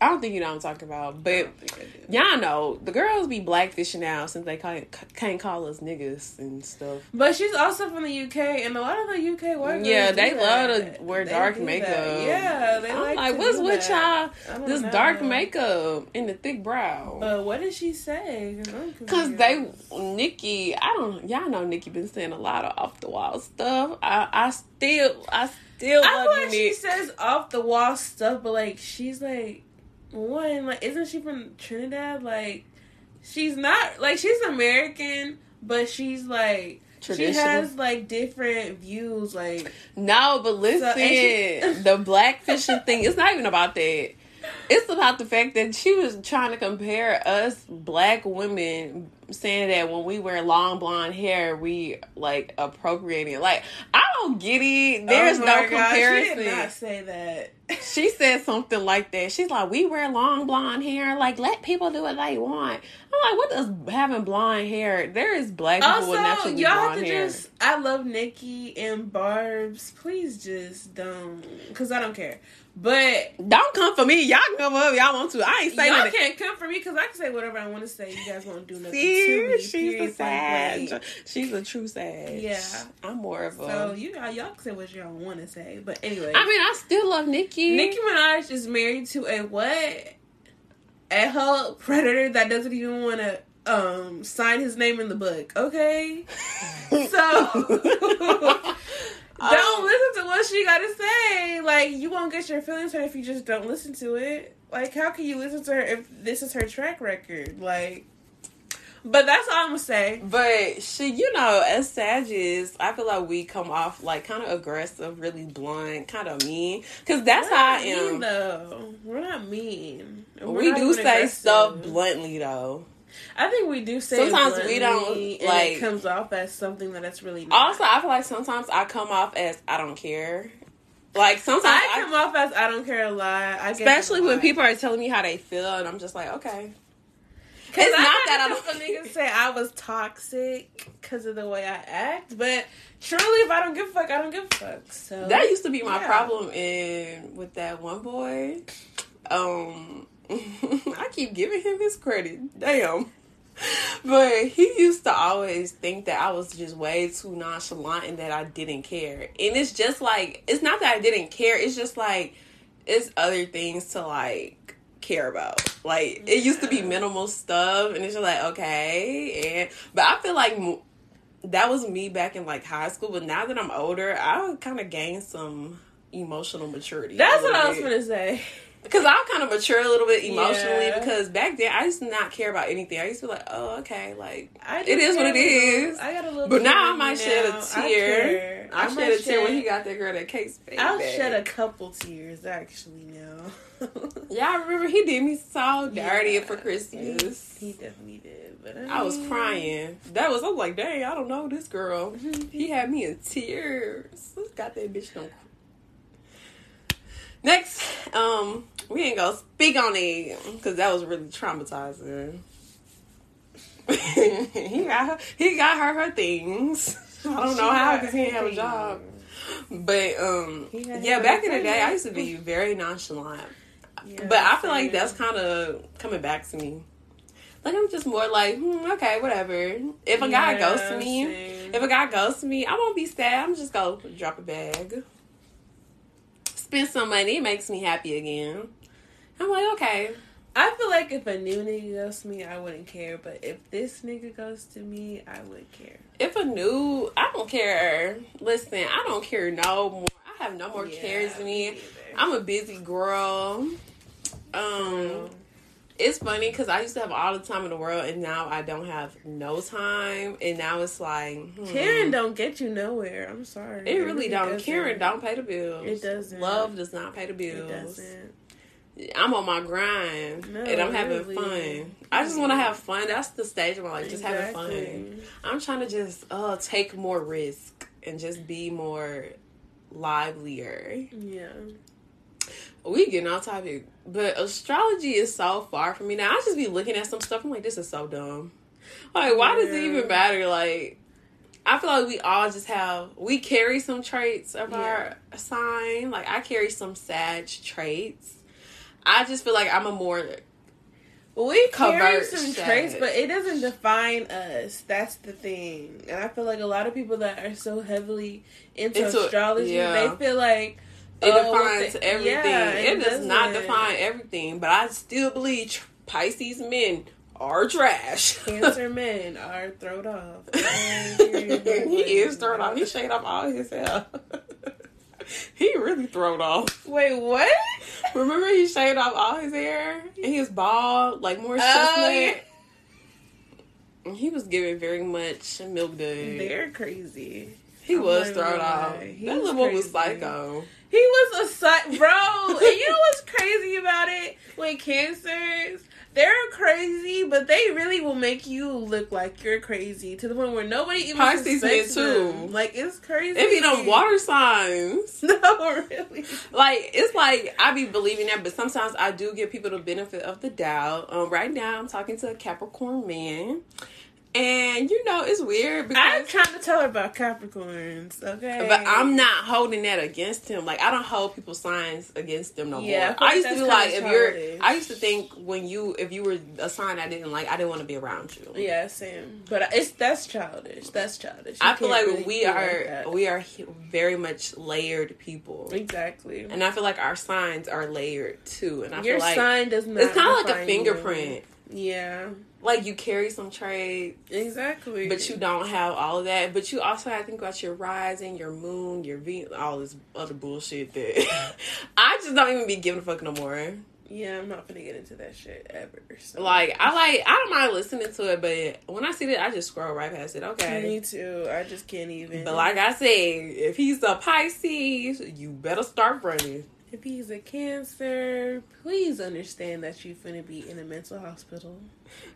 I don't think you know what I'm talking about, but don't think I do. y'all know the girls be blackfishing now since they can't, can't call us niggas and stuff. But she's also from the UK, and a lot of the UK white Yeah, they love that. to wear They dark makeup. that. Yeah, they I'm like. like, what's with. Y'all? This know. dark makeup and the thick brow. But what did she say? Cause, I'm Cause confused. they, Nicki, I don't, y'all know Nicki been saying a lot of off the wall stuff. I, I still, I still I love like she says off the wall stuff, but like she's like one, like isn't she from Trinidad? Like she's not like she's American, but she's like she has like different views. Like No, but listen, and she- the blackfishing thing, it's not even about that. It's about the fact that she was trying to compare us black women, saying that when we wear long blonde hair, we like appropriating. Like, I don't get it. There's oh no God, comparison. She did not say that. She said something like that. She's like, "We wear long blonde hair. Like, let people do what they want." I'm like, "What does having blonde hair?" There is black people with naturally y'all have blonde to hair. just. I love Nicki and Barb's. Please just don't, because I don't care. But Don't come for me. Y'all can come up. Y'all want to. I ain't saying y'all can't come for me because I can say whatever I want to say. You guys won't do nothing to See, me. she's period, a point sag. She's a true sag. Yeah. I'm more of a. So you y'all y'all can say what y'all want to say, but anyway, I mean, I still love Nikki. Nicki Minaj is married to a what? A whole predator that doesn't even want to um sign his name in the book. Okay, so. Don't Um, listen to what she got to say. Like you won't get your feelings hurt if you just don't listen to it. Like how can you listen to her if this is her track record? Like But that's all I'm gonna say. But she, you know, as Sagittarius, I feel like we come off like kind of aggressive, really blunt, kind of mean. Cause that's We're how I am. Mean, though we're not mean. We're we not do say aggressive. stuff bluntly though. I think we do say. it Sometimes we don't, like- It comes off as something that it's really not. Also, I feel like sometimes I come off as I don't care. Like sometimes I I, come off as I don't care a lot. I especially when people are telling me how they feel, and I'm just like, okay. Cause It's I not that I a don't- niggas say I was toxic because of the way I act, but truly, if I don't give a fuck, I don't give a fuck. So That used to be my Yeah. problem in with that one boy. Um, I keep giving him his credit. Damn. But he used to always think that I was just way too nonchalant and that I didn't care. And it's just like it's not that I didn't care. It's just like it's other things to like care about. Like it used to be minimal stuff, and it's just like okay. And but I feel like mo- that was me back in like high school. But now that I'm older, I kind of gained some emotional maturity. that's what I was gonna say. Because I kind of mature a little bit emotionally. Yeah. Because back then I used to not care about anything. I used to be like, oh okay, like I It what care it little. is. I got a little. But now I might shed a tear. I. I, shed a tear when he got that girl that case baby. I'll shed a couple tears actually now. Yeah, I remember he did me so dirty Yeah, for Christmas. He, he definitely did, but I was crying. That was I was like, dang, I don't know this girl. He had me in tears. Got that bitch on. Next, um, we ain't gonna speak on it because that was really traumatizing. he got her, he got her her things. I don't know how because he didn't have a job. But um, yeah, back in the day. I used to be very nonchalant. Yeah, But I feel like that's kind of coming back to me. Like I'm just more like, hmm, okay, whatever. If a guy Yeah, ghosts me, same. if a guy ghosts me, I won't be sad. I'm just gonna drop a bag, spend some money. It makes me happy again. I'm like, okay, I feel like if a new nigga goes to me, I wouldn't care. But if this nigga goes to me, I would care. if a new, I don't care. Listen, I don't care no more. I have no more Yeah, cares in me. neither. I'm a busy girl. Um, it's funny because I used to have all the time in the world, and now I don't have no time. And now it's like hmm. Karen don't get you nowhere. I'm sorry. It really don't. doesn't. Karen don't pay the bills. It doesn't. Love does not pay the bills. It doesn't. I'm on my grind No, and I'm having really. fun. I just want to have fun. That's the stage of my life, just having fun. I'm trying to just uh take more risk and just be more livelier. Yeah. We getting off topic, but astrology is so far from me now. I just be looking at some stuff. I'm like, this is so dumb. Like, why does it even matter? Like, I feel like we all just have we carry some traits of our sign. Like, I carry some Sag traits. I just feel like I'm a more We carry some shit. traits, but it doesn't define us. That's the thing. And I feel like a lot of people that are so heavily into, Into- astrology, yeah. they feel like it oh, defines everything. yeah, it does not define everything, but I still believe tr- Pisces men are trash. Cancer men are thrown off. Oh, he is thrown off. He shaved off all his hair. he really thrown off. Wait, what? Remember he shaved off all his hair and he was bald, like more Oh, chestnut. He was giving very much milk dud. They're crazy. He I'm was thrown off. That little boy was psycho. He was a si- bro. and you know what's crazy about it? When cancers, they're crazy, but they really will make you look like you're crazy to the point where nobody even Pisces suspects too. them. Like it's crazy. It be them water signs. No, really. Like it's like I be believing that, but sometimes I do give people the benefit of the doubt. Um, right now I'm talking to a Capricorn man, and you know it's weird because I'm trying to tell her about Capricorns, okay? But I'm not holding that against him. Like I don't hold people's signs against them no Yeah, more. I used to be like, if you're. I used to think when you, if you were a sign I didn't like, I didn't want to be around you. Yeah, same. But it's that's childish. That's childish. You I feel like really we be like are, we are very much layered people, exactly. and I feel like our signs are layered too. And I Your feel like sign does not. it's kind of like a fingerprint. you. Yeah, Like you carry some traits, exactly. but you don't have all of that. But you also have to think about your rising, your moon, your Venus, all this other bullshit that I just don't even be giving a fuck no more. Yeah, I'm not gonna get into that shit ever. So. Like I like I don't mind listening to it, but when I see it, I just scroll right past it. Okay. Me too. I just can't even. But like I said, if he's a Pisces, you better start running. If he's a Cancer, please understand that you're gonna be in a mental hospital.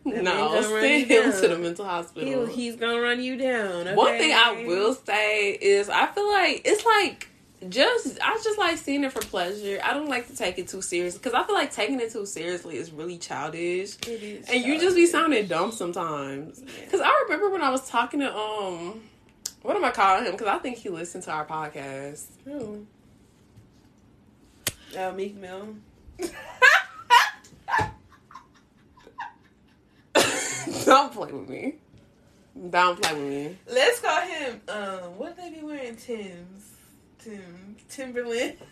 That no, send him to the mental hospital. He, he's gonna run you down. Okay? One thing I will say is I feel like it's like just I just like seeing it for pleasure. I don't like to take it too serious because I feel like taking it too seriously is really childish. It is. And you just be sounding dumb sometimes. Because I remember when I was talking to um, what am I calling him? Because I think he listened to our podcast. Who? Oh, Meek Mill. Don't play with me. Don't play with me. Let's call him. Um, what they be wearing? Tim's. Tim Timberland.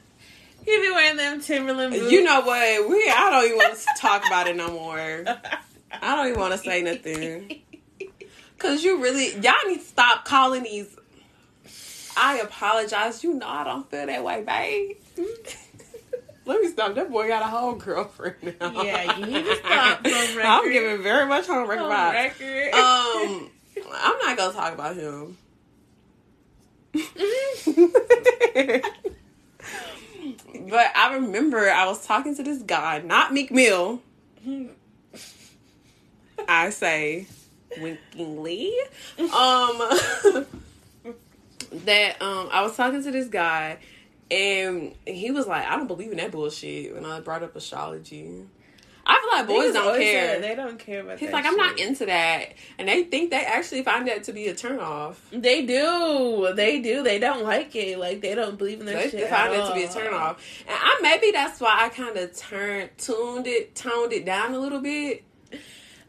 He be wearing them Timberland boots. You know what? We I don't even want to talk about it no more. I don't even want to say nothing. Cause you really y'all need to stop calling these. I apologize. You know I don't feel that way, babe. Let me stop. That boy got a whole girlfriend now. Yeah, you need to stop. I'm giving very much home record vibes. record. Um, I'm not gonna talk about him. but I remember I was talking to this guy, not Meek Mill. I say winkingly. Um that um I was talking to this guy and he was like, I don't believe in that bullshit when I brought up astrology. I feel like boys don't care. say They don't care about He's like, I'm not into that. And they think they actually find that to be a turn off. They do. They do. They don't like it. Like they don't believe in that They shit. find at it to be a all. turn off. And I maybe that's why I kind of turned, tuned it, toned it down a little bit.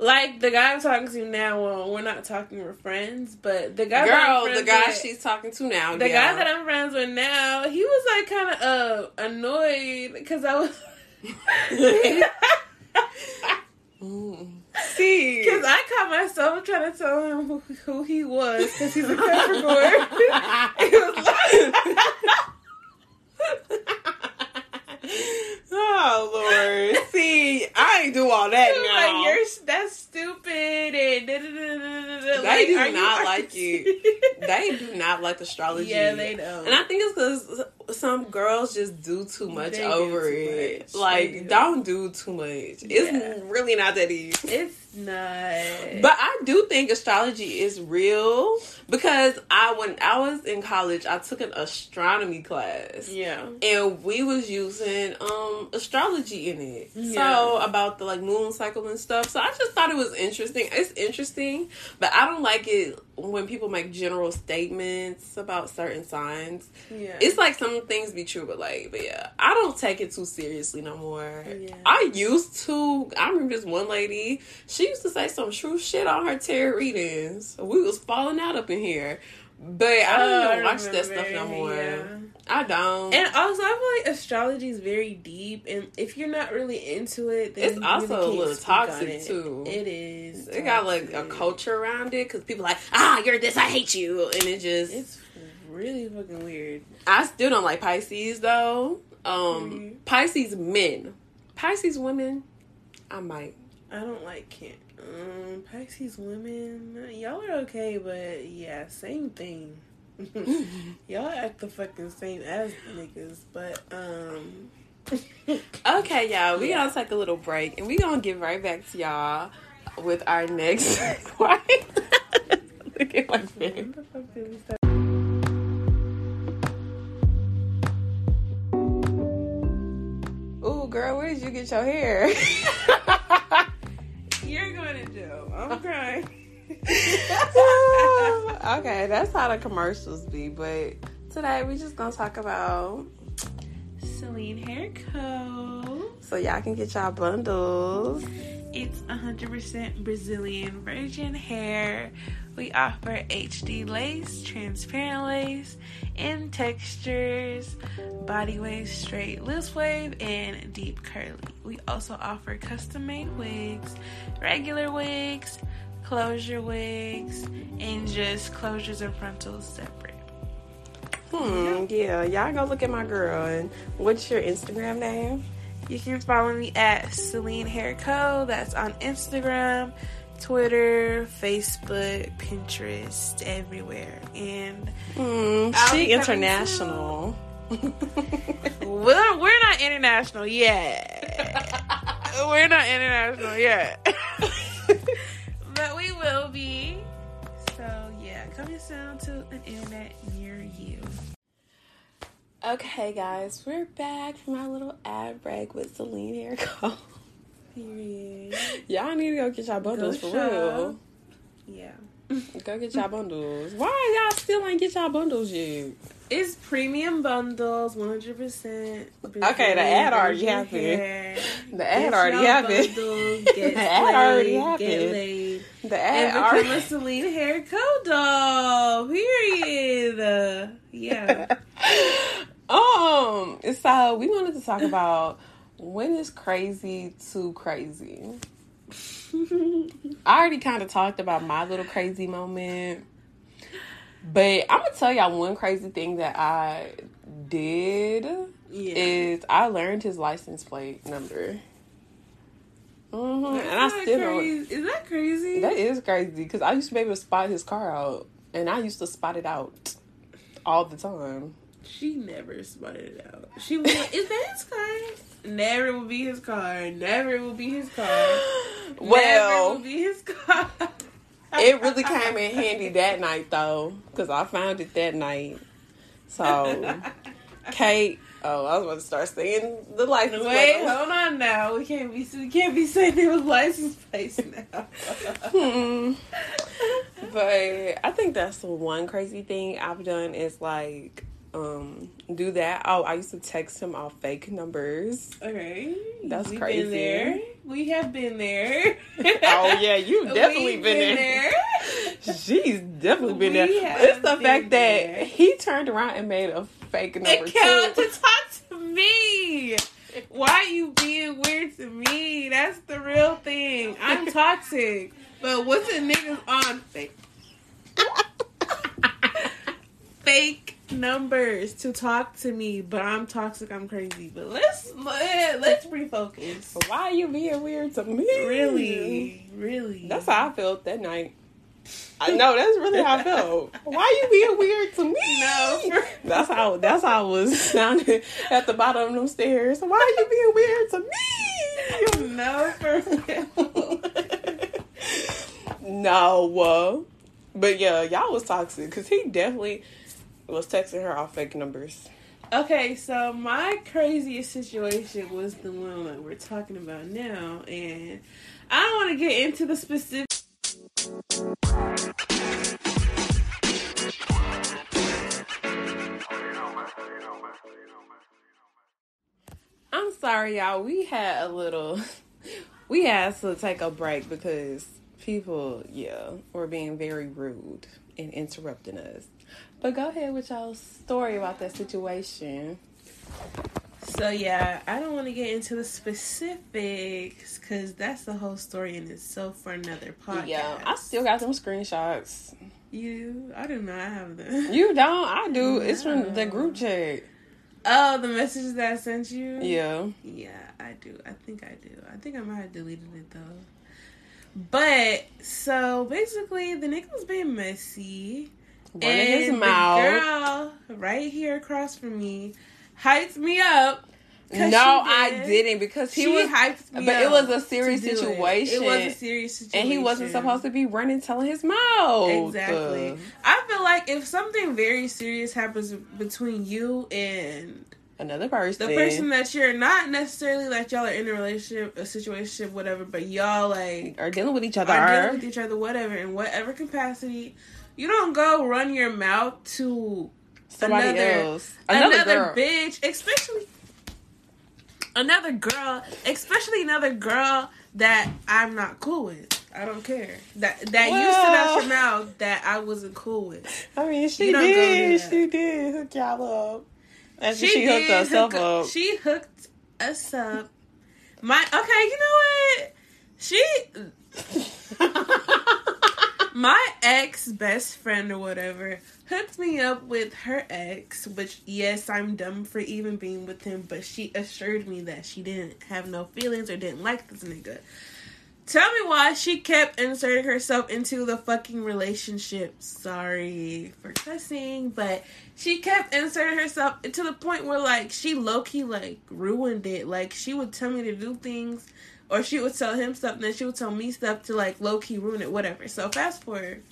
Like the guy I'm talking to now. Well, we're not talking. We're friends. But the guy. that Girl, the guy with- she's talking to now. The yeah. guy that I'm friends with now, he was like kind of uh annoyed because I was. Mm. See, Because I caught myself trying to tell him who, who he was because he's a Capricorn. It was oh Lord. See, I ain't do all that now. like, you're that's stupid and da, da, da. They Like, do not like you- they do not like astrology. Yeah, they don't. And I think it's because some girls just do too much They over too it. much. Like, do. don't do too much. It's Yeah. really not that easy. it's not. But I do think astrology is real because I when I was in college, I took an astronomy class. yeah, And we was using um astrology in it. So Yeah. about the like moon cycle and stuff. So I just thought it was interesting. It's interesting, but I don't like it when people make general statements about certain signs. yeah. It's like some things be true, but like, but yeah, I don't take it too seriously no more. Yeah. I used to. I remember this one lady. She used to say some true shit on her tarot readings. We was falling out up in here, but I don't Oh, even watch that stuff no more. yeah. I don't. And also, I feel like astrology is very deep, and if you're not really into it, then It's also really a little toxic, it. too. It is. it got like a culture around it because people like, ah, you're this, I hate you, and it just. It's really fucking weird. I still don't like Pisces though. Um, Mhm. Pisces men, Pisces women, I might. I don't like can um Pisces women. Y'all are okay, but yeah, same thing. Y'all act the fucking same as niggas, but um. Okay, y'all, we Yeah. gonna take a little break and we gonna get right back to y'all with our next. Why? Look at my face. When the fuck did we start? Ooh, girl, where did you get your hair? You're going to jail. I'm crying. okay, that's how the commercials be. But today we just gonna talk about Celine Hair Co. so y'all can get y'all bundles. It's 100% Brazilian virgin hair. We offer HD lace, transparent lace, in textures, body wave, straight loose wave, and deep curly. We also offer custom made wigs, regular wigs, closure wigs, and just closures and frontals separate. Hmm, yeah, y'all go look at my girl. And what's your Instagram name? You can follow me at Celine Hair Co. That's on Instagram, Twitter, Facebook, Pinterest, everywhere. And Mm, she international. we're, we're not international yet. we're not international yet. but we will be. So, yeah, coming soon to an internet near you. Okay, guys, we're back from our little ad break with Celine Hair Co. Period. Y'all need to go get y'all bundles Go for real. Yeah. Go get y'all bundles. Why y'all still ain't get y'all bundles yet? It's premium bundles, 100%. Okay, the ad already happened. The ad already happened. The ad already happened. The And ad become already. a Celine Hair Co. doll. Period. Yeah. Um, so we wanted to talk about when is crazy too crazy. I already kind of talked about my little crazy moment, but I'm gonna tell y'all one crazy thing that I did Yeah. is I learned his license plate number. hmm And I still not don't. crazy. Is that crazy? That is crazy because I used to be able to spot his car out, and I used to spot it out all the time. She never spotted it out. She was like, "Is that his car?" Never will be his car. Never will be his car. Never Well, will be his car. it really came in handy that night though, because I found it that night. So, Kate. Oh, I was about to start saying the license Wait, plate. hold on now. We can't be we can't be saying there was license plates now. Hmm. But I think that's the one crazy thing I've done is like um do that. Oh, I used to text him off fake numbers. okay, That's We've crazy. Been there. We have been there. Oh yeah, you've definitely We've been, there. She's definitely been there. We have It's the been fact that he turned around and made a fake number Account too. to talk to me. Why you being weird to me? That's the real thing. I'm toxic. But what's a niggas on fake fake numbers to talk to me, but I'm toxic, I'm crazy. But let's let, let's refocus. Why are you being weird to me? Really, really. That's how I felt that night. I know that's really how I felt. Why are you being weird to me? No, that's how that's how I was sounding at the bottom of them stairs. Why are you being weird to me? no for real. no, uh, but yeah, y'all was toxic because he definitely was texting her off fake numbers. Okay, so my craziest situation was the one that we're talking about now, and I don't want to get into the specific. I'm sorry, y'all. We had a little. We had to take a break because people, yeah, were being very rude and interrupting us. But go ahead with y'all's story about that situation. So yeah, I don't want to get into the specifics because that's the whole story in itself for another podcast. Yeah, I still got some screenshots. you. I do not have them. You don't? I do. It's from the group chat. Oh, the messages that I sent you. Yeah. Yeah, I do. I think I do. I think I might have deleted it though. But so basically, the nigga was being messy. Running his mouth. The girl right here across from me hyped me up. No, she I did. didn't because he she was. hyped me but it was a serious do it. situation. It. was a serious situation, And he wasn't supposed to be running telling his mouth. Exactly. I feel like if something very serious happens between you and Another person. the person that you're not necessarily like y'all are in a relationship, a situation, whatever, but y'all like are dealing with each other. are dealing with each other, whatever, in whatever capacity. You don't go run your mouth to Somebody another, else. Another, girl. bitch, especially another girl, especially another girl that I'm not cool with. I don't care that that you said out your mouth that I wasn't cool with. I mean, she did. She did hook y'all up. After she, hooked herself hook up. She hooked us up. My okay, you know what? She my ex best friend or whatever hooked me up with her ex, which yes, I'm dumb for even being with him, but she assured me that she didn't have no feelings or didn't like this nigga. Tell me why she kept inserting herself into the fucking relationship. Sorry for cussing, but she kept inserting herself to the point where like she low key like ruined it. Like she would tell me to do things or she would tell him stuff and then she would tell me stuff to like low key ruin it, whatever. So fast forward,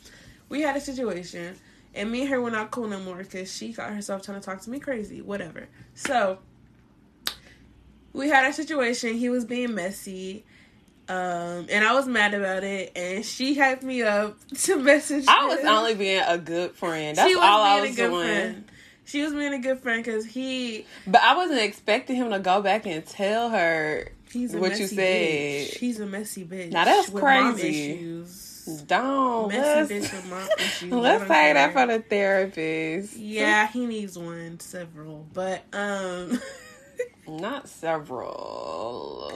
we had a situation and me and her were not cool no more because she got herself trying to talk to me crazy, whatever. So we had a situation. He was being messy. Um, and I was mad about it, and she hyped me up to message. I was him. only being a good friend. That's all I was doing. friend. She was being a good friend because he But I wasn't expecting him to go back and tell her he's a what messy you said. Bitch. He's a messy bitch. Now that's with crazy. Don't Messy let's, bitch with mom issues. Let's say that for the therapist. Yeah, he needs one, several, but um, Not several.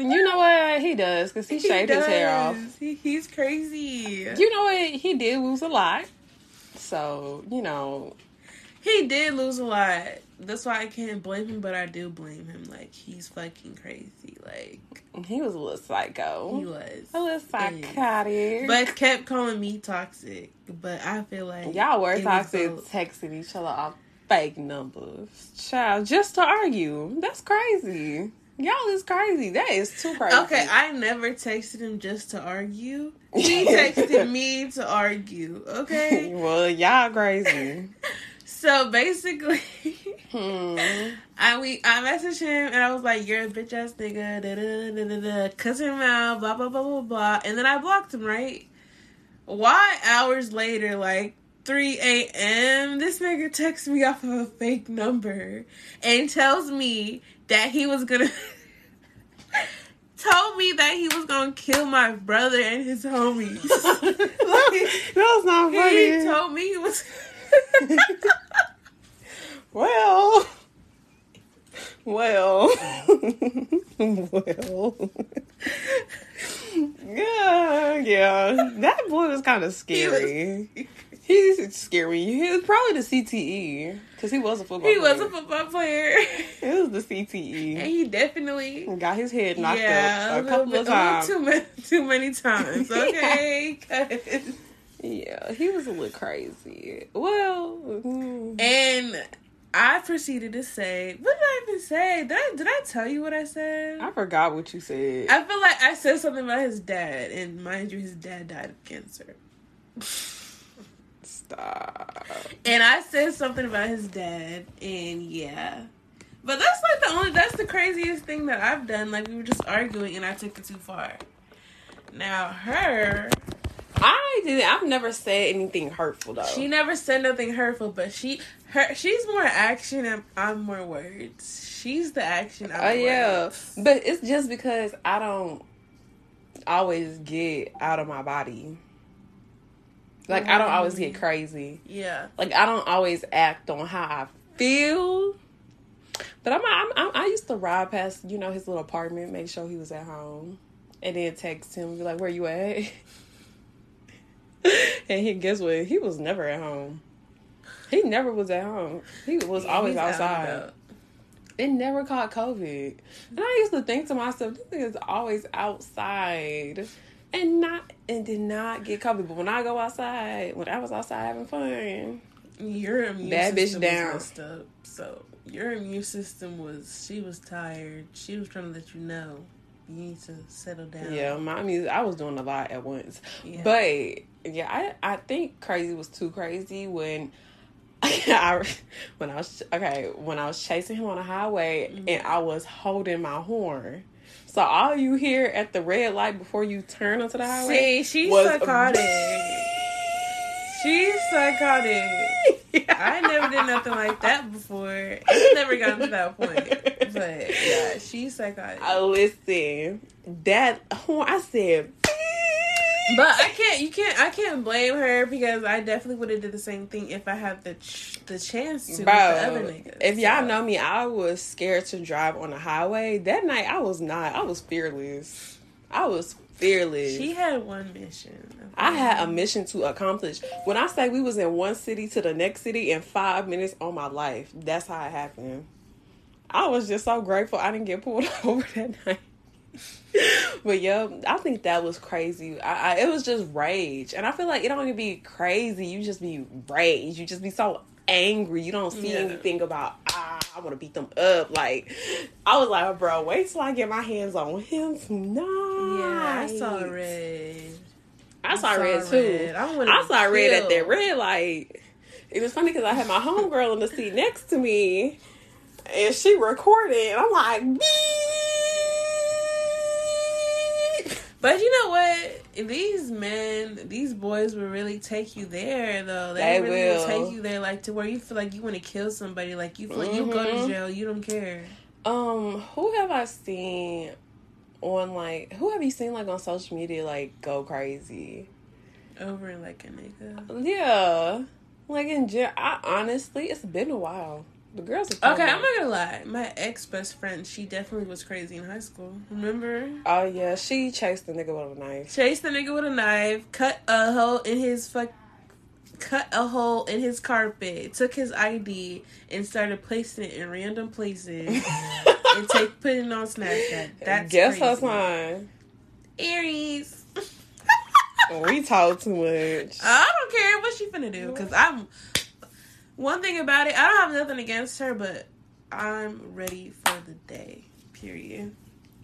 You know what he does because he, he shaved his hair off. He, he's crazy. You know what he did lose a lot. So you know He did lose a lot. That's why I can't blame him, but I do blame him. Like he's fucking crazy. Like he was a little psycho. he was. a little psychotic. But kept calling me toxic. But I feel like Y'all were toxic, both. texting each other off fake numbers. Child, just to argue. That's crazy. Y'all is crazy. That is too crazy. Okay, I never texted him just to argue. He texted me to argue. Okay, well, y'all crazy. so basically, hmm. I we I messaged him and I was like, "You're a bitch ass nigga," da da da da da, cuss him out, blah blah blah blah blah, and then I blocked him. Right? Why hours later, like 3 a.m., this nigga texts me off of a fake number and tells me that he was gonna. told me that he was gonna kill my brother and his homies. That's not funny. he told me he was. Well, well, well. yeah, yeah. That boy was kind of scary. He He's scary. He was probably the CTE because he was a football. he player. was a football player, It was the CTE, and he definitely Got his head knocked yeah, up a couple little of bit- times. too many, too many times. Okay, Yeah, he was a little crazy. Well, mm, and I proceeded to say, what did I even say? Did I did I tell you what I said? I forgot what you said. I feel like I said something about his dad, and mind you, his dad died of cancer. Stop. And I said something about his dad, and yeah. But that's like the only that's the craziest thing that I've done. Like we were just arguing and I took it too far. Now her I didn't. I've never said anything hurtful though. she never said nothing hurtful, but she her she's more action and I'm more words. She's the action. I'm Oh the yeah, words. but it's just because I don't always get out of my body. Like I don't always get mm-hmm. crazy. Yeah. Like I don't always act on how I feel. But I'm, I'm, I'm I used to ride past you know his little apartment, make sure he was at home, and then text him, be like, "Where you at?" and he guess what? He was never at home. He never was at home. He was always He's out outside. It never caught COVID. And I used to think to myself, this thing is always outside. And not and did not get COVID. But when I go outside, when I was outside having fun, Your immune That bitch system down. was messed up. So your immune system was she was tired. She was trying to let you know you need to settle down. yeah, my music I was doing a lot at once. Yeah. But yeah, I I think crazy was too crazy when I when I was okay, when I was chasing him on the highway Mm-hmm. and I was holding my horn. So all you hear at the red light before you turn onto the highway See, she's was psychotic. She's psychotic. I never did nothing like that before. It's never gotten to that point. But yeah, she's psychotic. I listen. That horn, I said. But I can't. You can't. I can't blame her because I definitely would have did the same thing if I had the ch- the chance to with the other Bro, niggas. if y'all know me, I was scared to drive on the highway. That night, I was not. I was fearless. I was fearless. She had one mission. I had a mission to accomplish. When I say we was in one city to the next city in five minutes on my life, that's how it happened. I was just so grateful I didn't get pulled over that night. But yeah, I think that was crazy. I, I, it was just rage, and I feel like it don't even be crazy. You just be rage. You just be so angry. You don't see Yeah. anything about ah, I want to beat them up. Like I was like, bro, wait till I get my hands on him tonight. Yeah, I saw red. I saw, saw red too. I I saw red at that red light. It was funny because I had my homegirl in the seat next to me, and she recorded. And I'm like, beep. But you know what? These men, these boys will really take you there, though. They, They really will. take you there, like to where you feel like you want to kill somebody. Like you feel like you go to Mhm. jail, you don't care. Um, who have I seen on like? Who have you seen like on social media like go crazy? Over like a nigga. Yeah, like in jail. I honestly, it's been a while. The girls are Okay. I'm not gonna lie. My ex best friend, she definitely was crazy in high school. Remember? Oh yeah, she chased the nigga with a knife. Chased the nigga with a knife, cut a hole in his fuck, cut a hole in his carpet, took his ID and started placing it in random places and take putting it on Snapchat. That's Guess her crazy. sign. Aries. We talk too much. I don't care what she finna do because I'm. One thing about it, I don't have nothing against her, but I'm ready for the day. Period.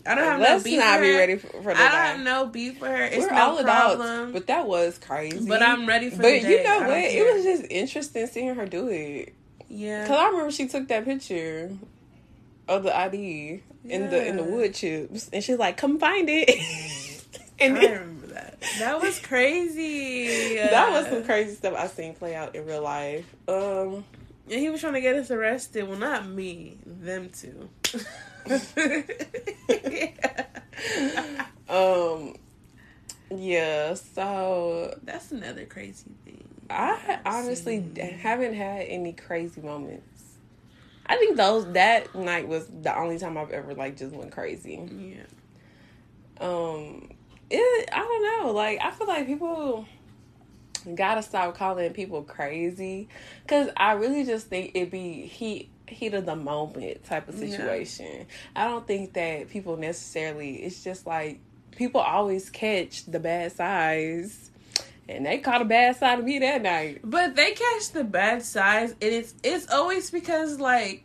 I don't have Let's no beef not for be her. ready for, for the I day. don't have no beef for her. It's We're no all problem. adults, but that was crazy. But I'm ready for But the you know what? It was just interesting seeing her do it. yeah. Cause I remember she took that picture of the ID in the in the wood chips, and she's like, "Come find it." and I then- remember that. Was crazy. that was some crazy stuff I seen play out in real life. Um, And he was trying to get us arrested. Well, not me. Them two. um, yeah. So That's another crazy thing. I honestly seen. haven't had any crazy moments. I think those that night was the only time I've ever like just went crazy. Yeah. Um, it I don't know. Like I feel like people gotta stop calling people crazy because I really just think it be heat heat of the moment type of Yeah. situation. I don't think that people necessarily. It's just like people always catch the bad sides. And they caught a bad side of me that night. But they catch the bad sides, and it's it's always because like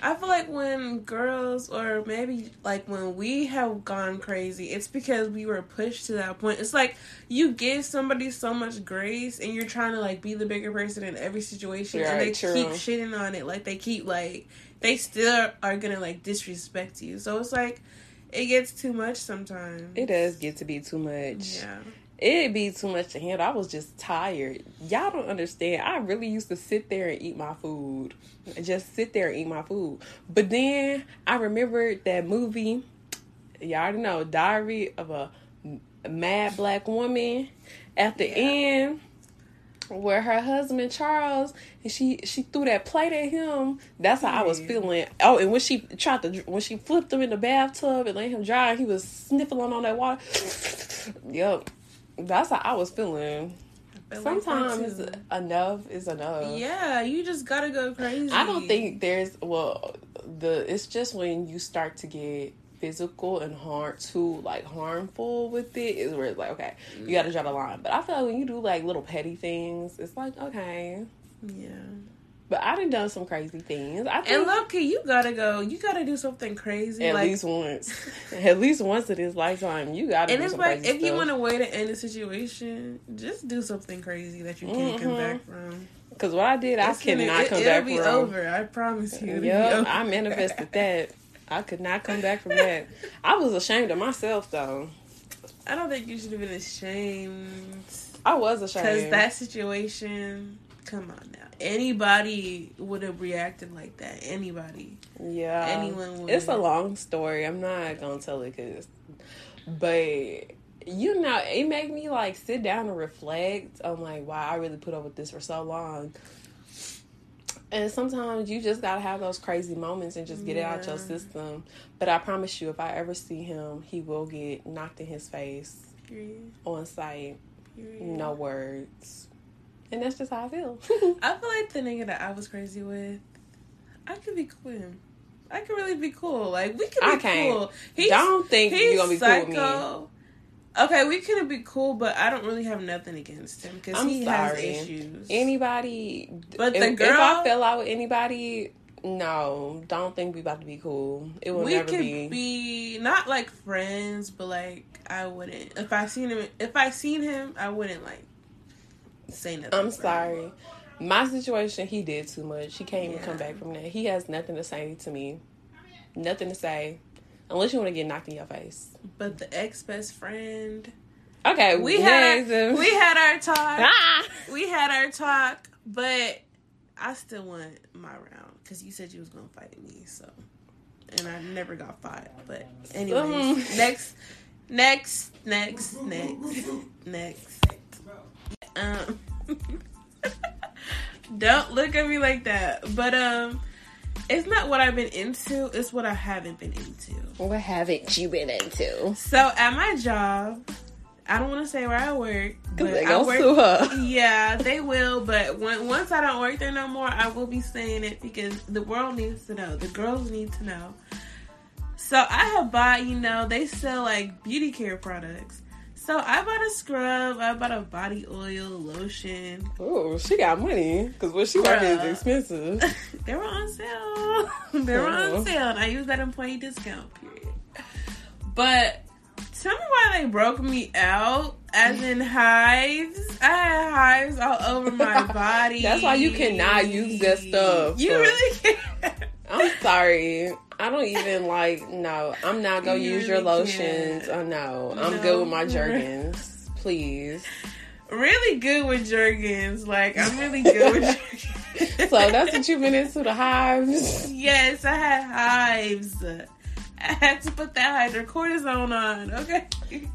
I feel like when girls or maybe like when we have gone crazy, it's because we were pushed to that point. It's like you give somebody so much grace, and you're trying to like be the bigger person in every situation, and they true. keep shitting on it. Like they keep like they still are gonna like disrespect you. So it's like it gets too much sometimes. It does get to be too much. Yeah. It'd be too much to handle. I was just tired. Y'all don't understand. I really used to sit there and eat my food. Just sit there and eat my food. But then I remembered that movie. Y'all already know, Diary of a Mad Black Woman. At the Yeah. end, where her husband Charles and she she threw that plate at him. That's how I was feeling. Oh, and when she tried to when she flipped him in the bathtub and let him dry, he was sniffling on that water. yep, that's how I was feeling. Sometimes enough is enough. Yeah, you just gotta go crazy. I don't think there's well the it's just when you start to get physical and hard too like harmful with it is where it's like okay you mm. gotta draw the line but i feel like when you do like little petty things it's like okay Yeah. But i done done some crazy things i And think Loki, you gotta go. You gotta do something crazy. at like, least once at least once in this lifetime you gotta and do it's like crazy if you want a way to end a situation, just do something crazy that you can't come Mhm. back from. because what i did i It's gonna- cannot it, come it'll back be from over. I promise you. It'll be over. I manifested that. I could not come back from that. I was ashamed of myself though. I don't think you should have been ashamed I was ashamed. because that situation. Come on now. Anybody would have reacted like that. Anybody. yeah, anyone would. It's a long story. I'm not gonna tell it because, but you know, it made me like sit down and reflect on like why I really put up with this for so long. And sometimes you just gotta have those crazy moments and just get it out your system. But I promise you, if I ever see him, he will get knocked in his face Period. on sight. Period. No words. And that's just how I feel. I feel like the nigga that I was crazy with, I could be cool with him. I could really be cool. Like we could be I can't. cool. He's, Don't think he's you're gonna be cool with me. psycho. Okay, we couldn't be cool, but I don't really have nothing against him because he sorry. has issues. anybody But if, the if I fell out with anybody, no, don't think we about to be cool. It will never be. we never could be. be. not like friends, but like I wouldn't. If I seen him, if I seen him, I wouldn't like say nothing. I'm sorry. My situation, he did too much. He can't even Yeah. come back from that. He has nothing to say to me. Nothing to say. Unless you want to get knocked in your face. But the ex best friend, Okay, we had our, we had our talk. Ah! we had our talk, but I still want my round because you said you was gonna fight me. So, and I never got fought. But anyways, Um. next, next, next, next, next. Um, don't look at me like that. But um, it's not what I've been into. It's what I haven't been into. What haven't you been into? So at my job, I don't want to say where I work, but they I work. sue her. Yeah, they will. But when, once I don't work there no more, I will be saying it because the world needs to know. The girls need to know. So I have bought, you know, they sell like beauty care products. So I bought a scrub, I bought a body oil, lotion. Oh, she got money. Because what she working is expensive. they were on sale. they were Oh. on sale. And I used that employee discount period. But tell me why they broke me out, as in hives. I had hives all over my body. That's why you cannot use that stuff. You So- really can't. I'm sorry. I don't even like. No, I'm not gonna You use your lotions. can't. Oh no, I'm No. good with my Jergens. Please. really good with Jergens. Like I'm really good with Jergens. So that's what you've been into the hives. yes, I had hives. I had to put that hydrocortisone on. Okay,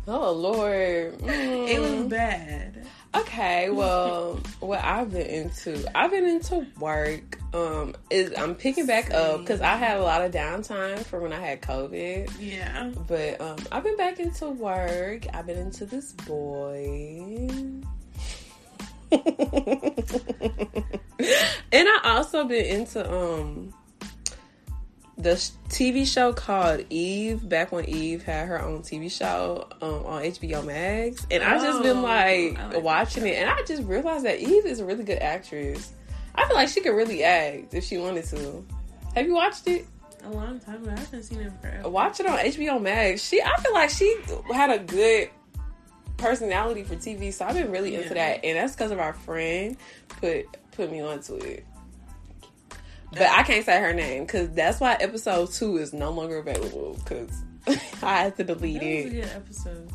Oh Lord. Mm. it was bad. Okay, well, what I've been into, I've been into work. Um, is I'm picking back up because I had a lot of downtime from when I had COVID. Yeah. But um, I've been back into work. I've been into this boy. and I also been into um the TV show called Eve back when Eve had her own TV show um, on HBO Max, and I just been Oh, like, like watching it, and I just realized that Eve is a really good actress. I feel like she could really act if she wanted to. Have you watched it? A long time ago. I haven't seen it forever. Watch it on HBO Max. She, I feel like she had a good personality for TV, so I've been really into that, and that's because of our friend put put me onto it. But I can't say her name because that's why episode two is no longer available because I had to delete That was a it. good episode.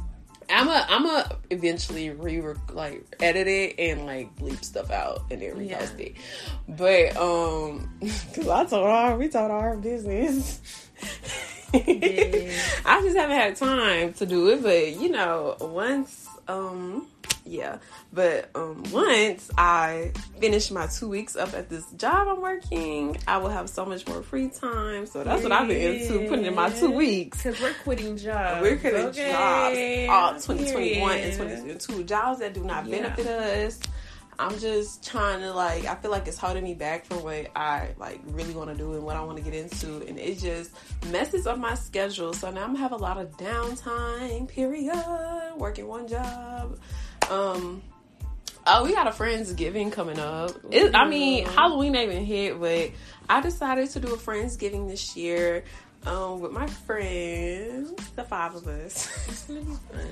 I'm a I'm a eventually re like edit it and like bleep stuff out and then Yeah. repost it. But um, because I told her we told her business. Yeah. I just haven't had time to do it, but you know, once um yeah, but um once I finish my two weeks up at this job I'm working, I will have so much more free time. So that's what I've been into, putting in my two weeks. Because we're quitting jobs. We're quitting Okay. jobs all 2021 and 2022 jobs that do not Yeah. benefit us. I'm just trying to like I feel like it's holding me back from what I like really want to do and what I want to get into and it just messes up my schedule. So now I'm gonna have a lot of downtime period working one job. Um Oh, we got a Friendsgiving coming up. It, I mean, Halloween ain't even hit, but I decided to do a Friendsgiving this year um, with my friends, the five of us. It's gonna be fun.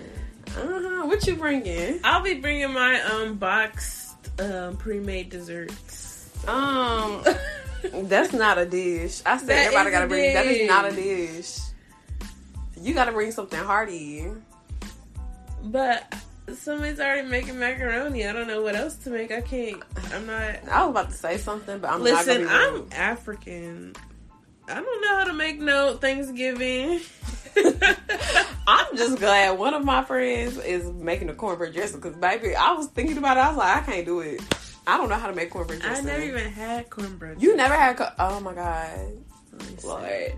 Uh-huh. What you bringing? I'll be bringing my um boxed um pre-made desserts. Um, that's not a dish. I said That everybody gotta bring. That is not a dish. dish. You gotta bring something hearty. But somebody's already making macaroni. I don't know what else to make. I can't. I'm not. I was about to say something, but I'm Listen, I'm African. I don't know how to make no Thanksgiving. I'm just glad one of my friends is making a cornbread dressing because, baby, I was thinking about it. I was like, I can't do it. I don't know how to make cornbread dressing. I never even had cornbread. You never had. Co- oh my god, Let me see. Lord.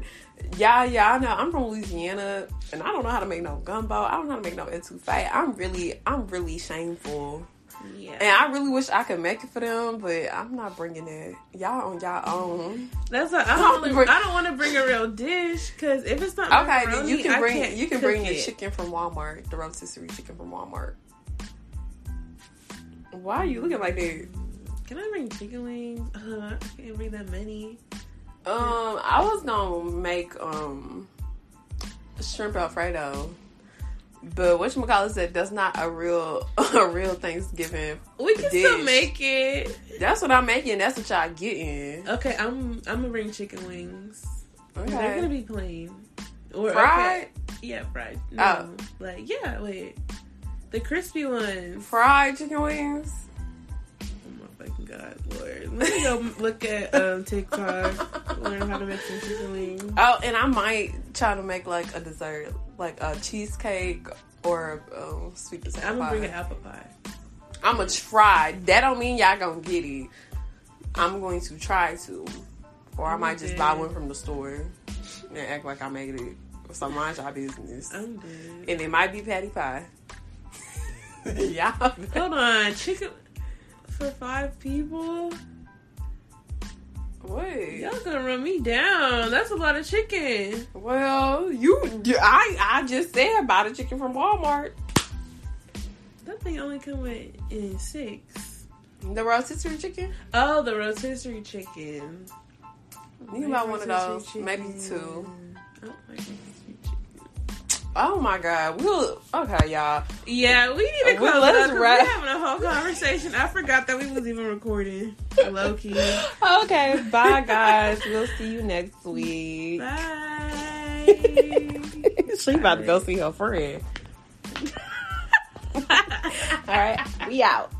Yeah, yeah, I know. I'm from Louisiana, and I don't know how to make no gumbo. I don't know how to make no etouffee. I'm really, I'm really shameful, Yeah. and I really wish I could make it for them, but I'm not bringing it. Y'all on y'all own. That's why I don't. wanna- I don't want to bring a real dish because if it's not Okay, then you can bring you can bring the chicken from Walmart, the rotisserie chicken from Walmart. Why are you looking like that? Can I bring chicken wings? Uh, I can't bring that many. Um, I was gonna make um shrimp alfredo, but what you said that's not a real a real Thanksgiving. We can still make it. That's what I'm making. That's what y'all getting. Okay, I'm I'm gonna bring chicken wings. Okay. They're gonna be plain or Fried, okay. Yeah, fried. Oh. No, Oh. like yeah. Wait, the crispy ones. fried chicken wings. Fucking god, Lord! Let me go look at um, TikTok, learn how to make some chicken wings. Oh, and I might try to make like a dessert, like a cheesecake or um, sweet potato I'm gonna bring an apple pie. I'm gonna try. That don't mean y'all gonna get it. I'm going to try to, or I might just buy one from the store and act like I made it. So mind y'all business, and it might be patty pie. y'all, Hold on, chicken for five people. wait. Y'all gonna run me down? That's a lot of chicken. Well, you, I, I just said buy the chicken from Walmart. That thing only come with in six. The rotisserie chicken. Oh, the rotisserie chicken. You can buy one of those, Rotisserie maybe chicken. two. I Oh my god, we'll okay, y'all. Yeah, we need to Well, close let's it up wrap- we're having a whole conversation. I forgot that we was even recording. Low key. Okay, bye guys. we'll see you next week. Bye. she about to go see her friend. All right, we out.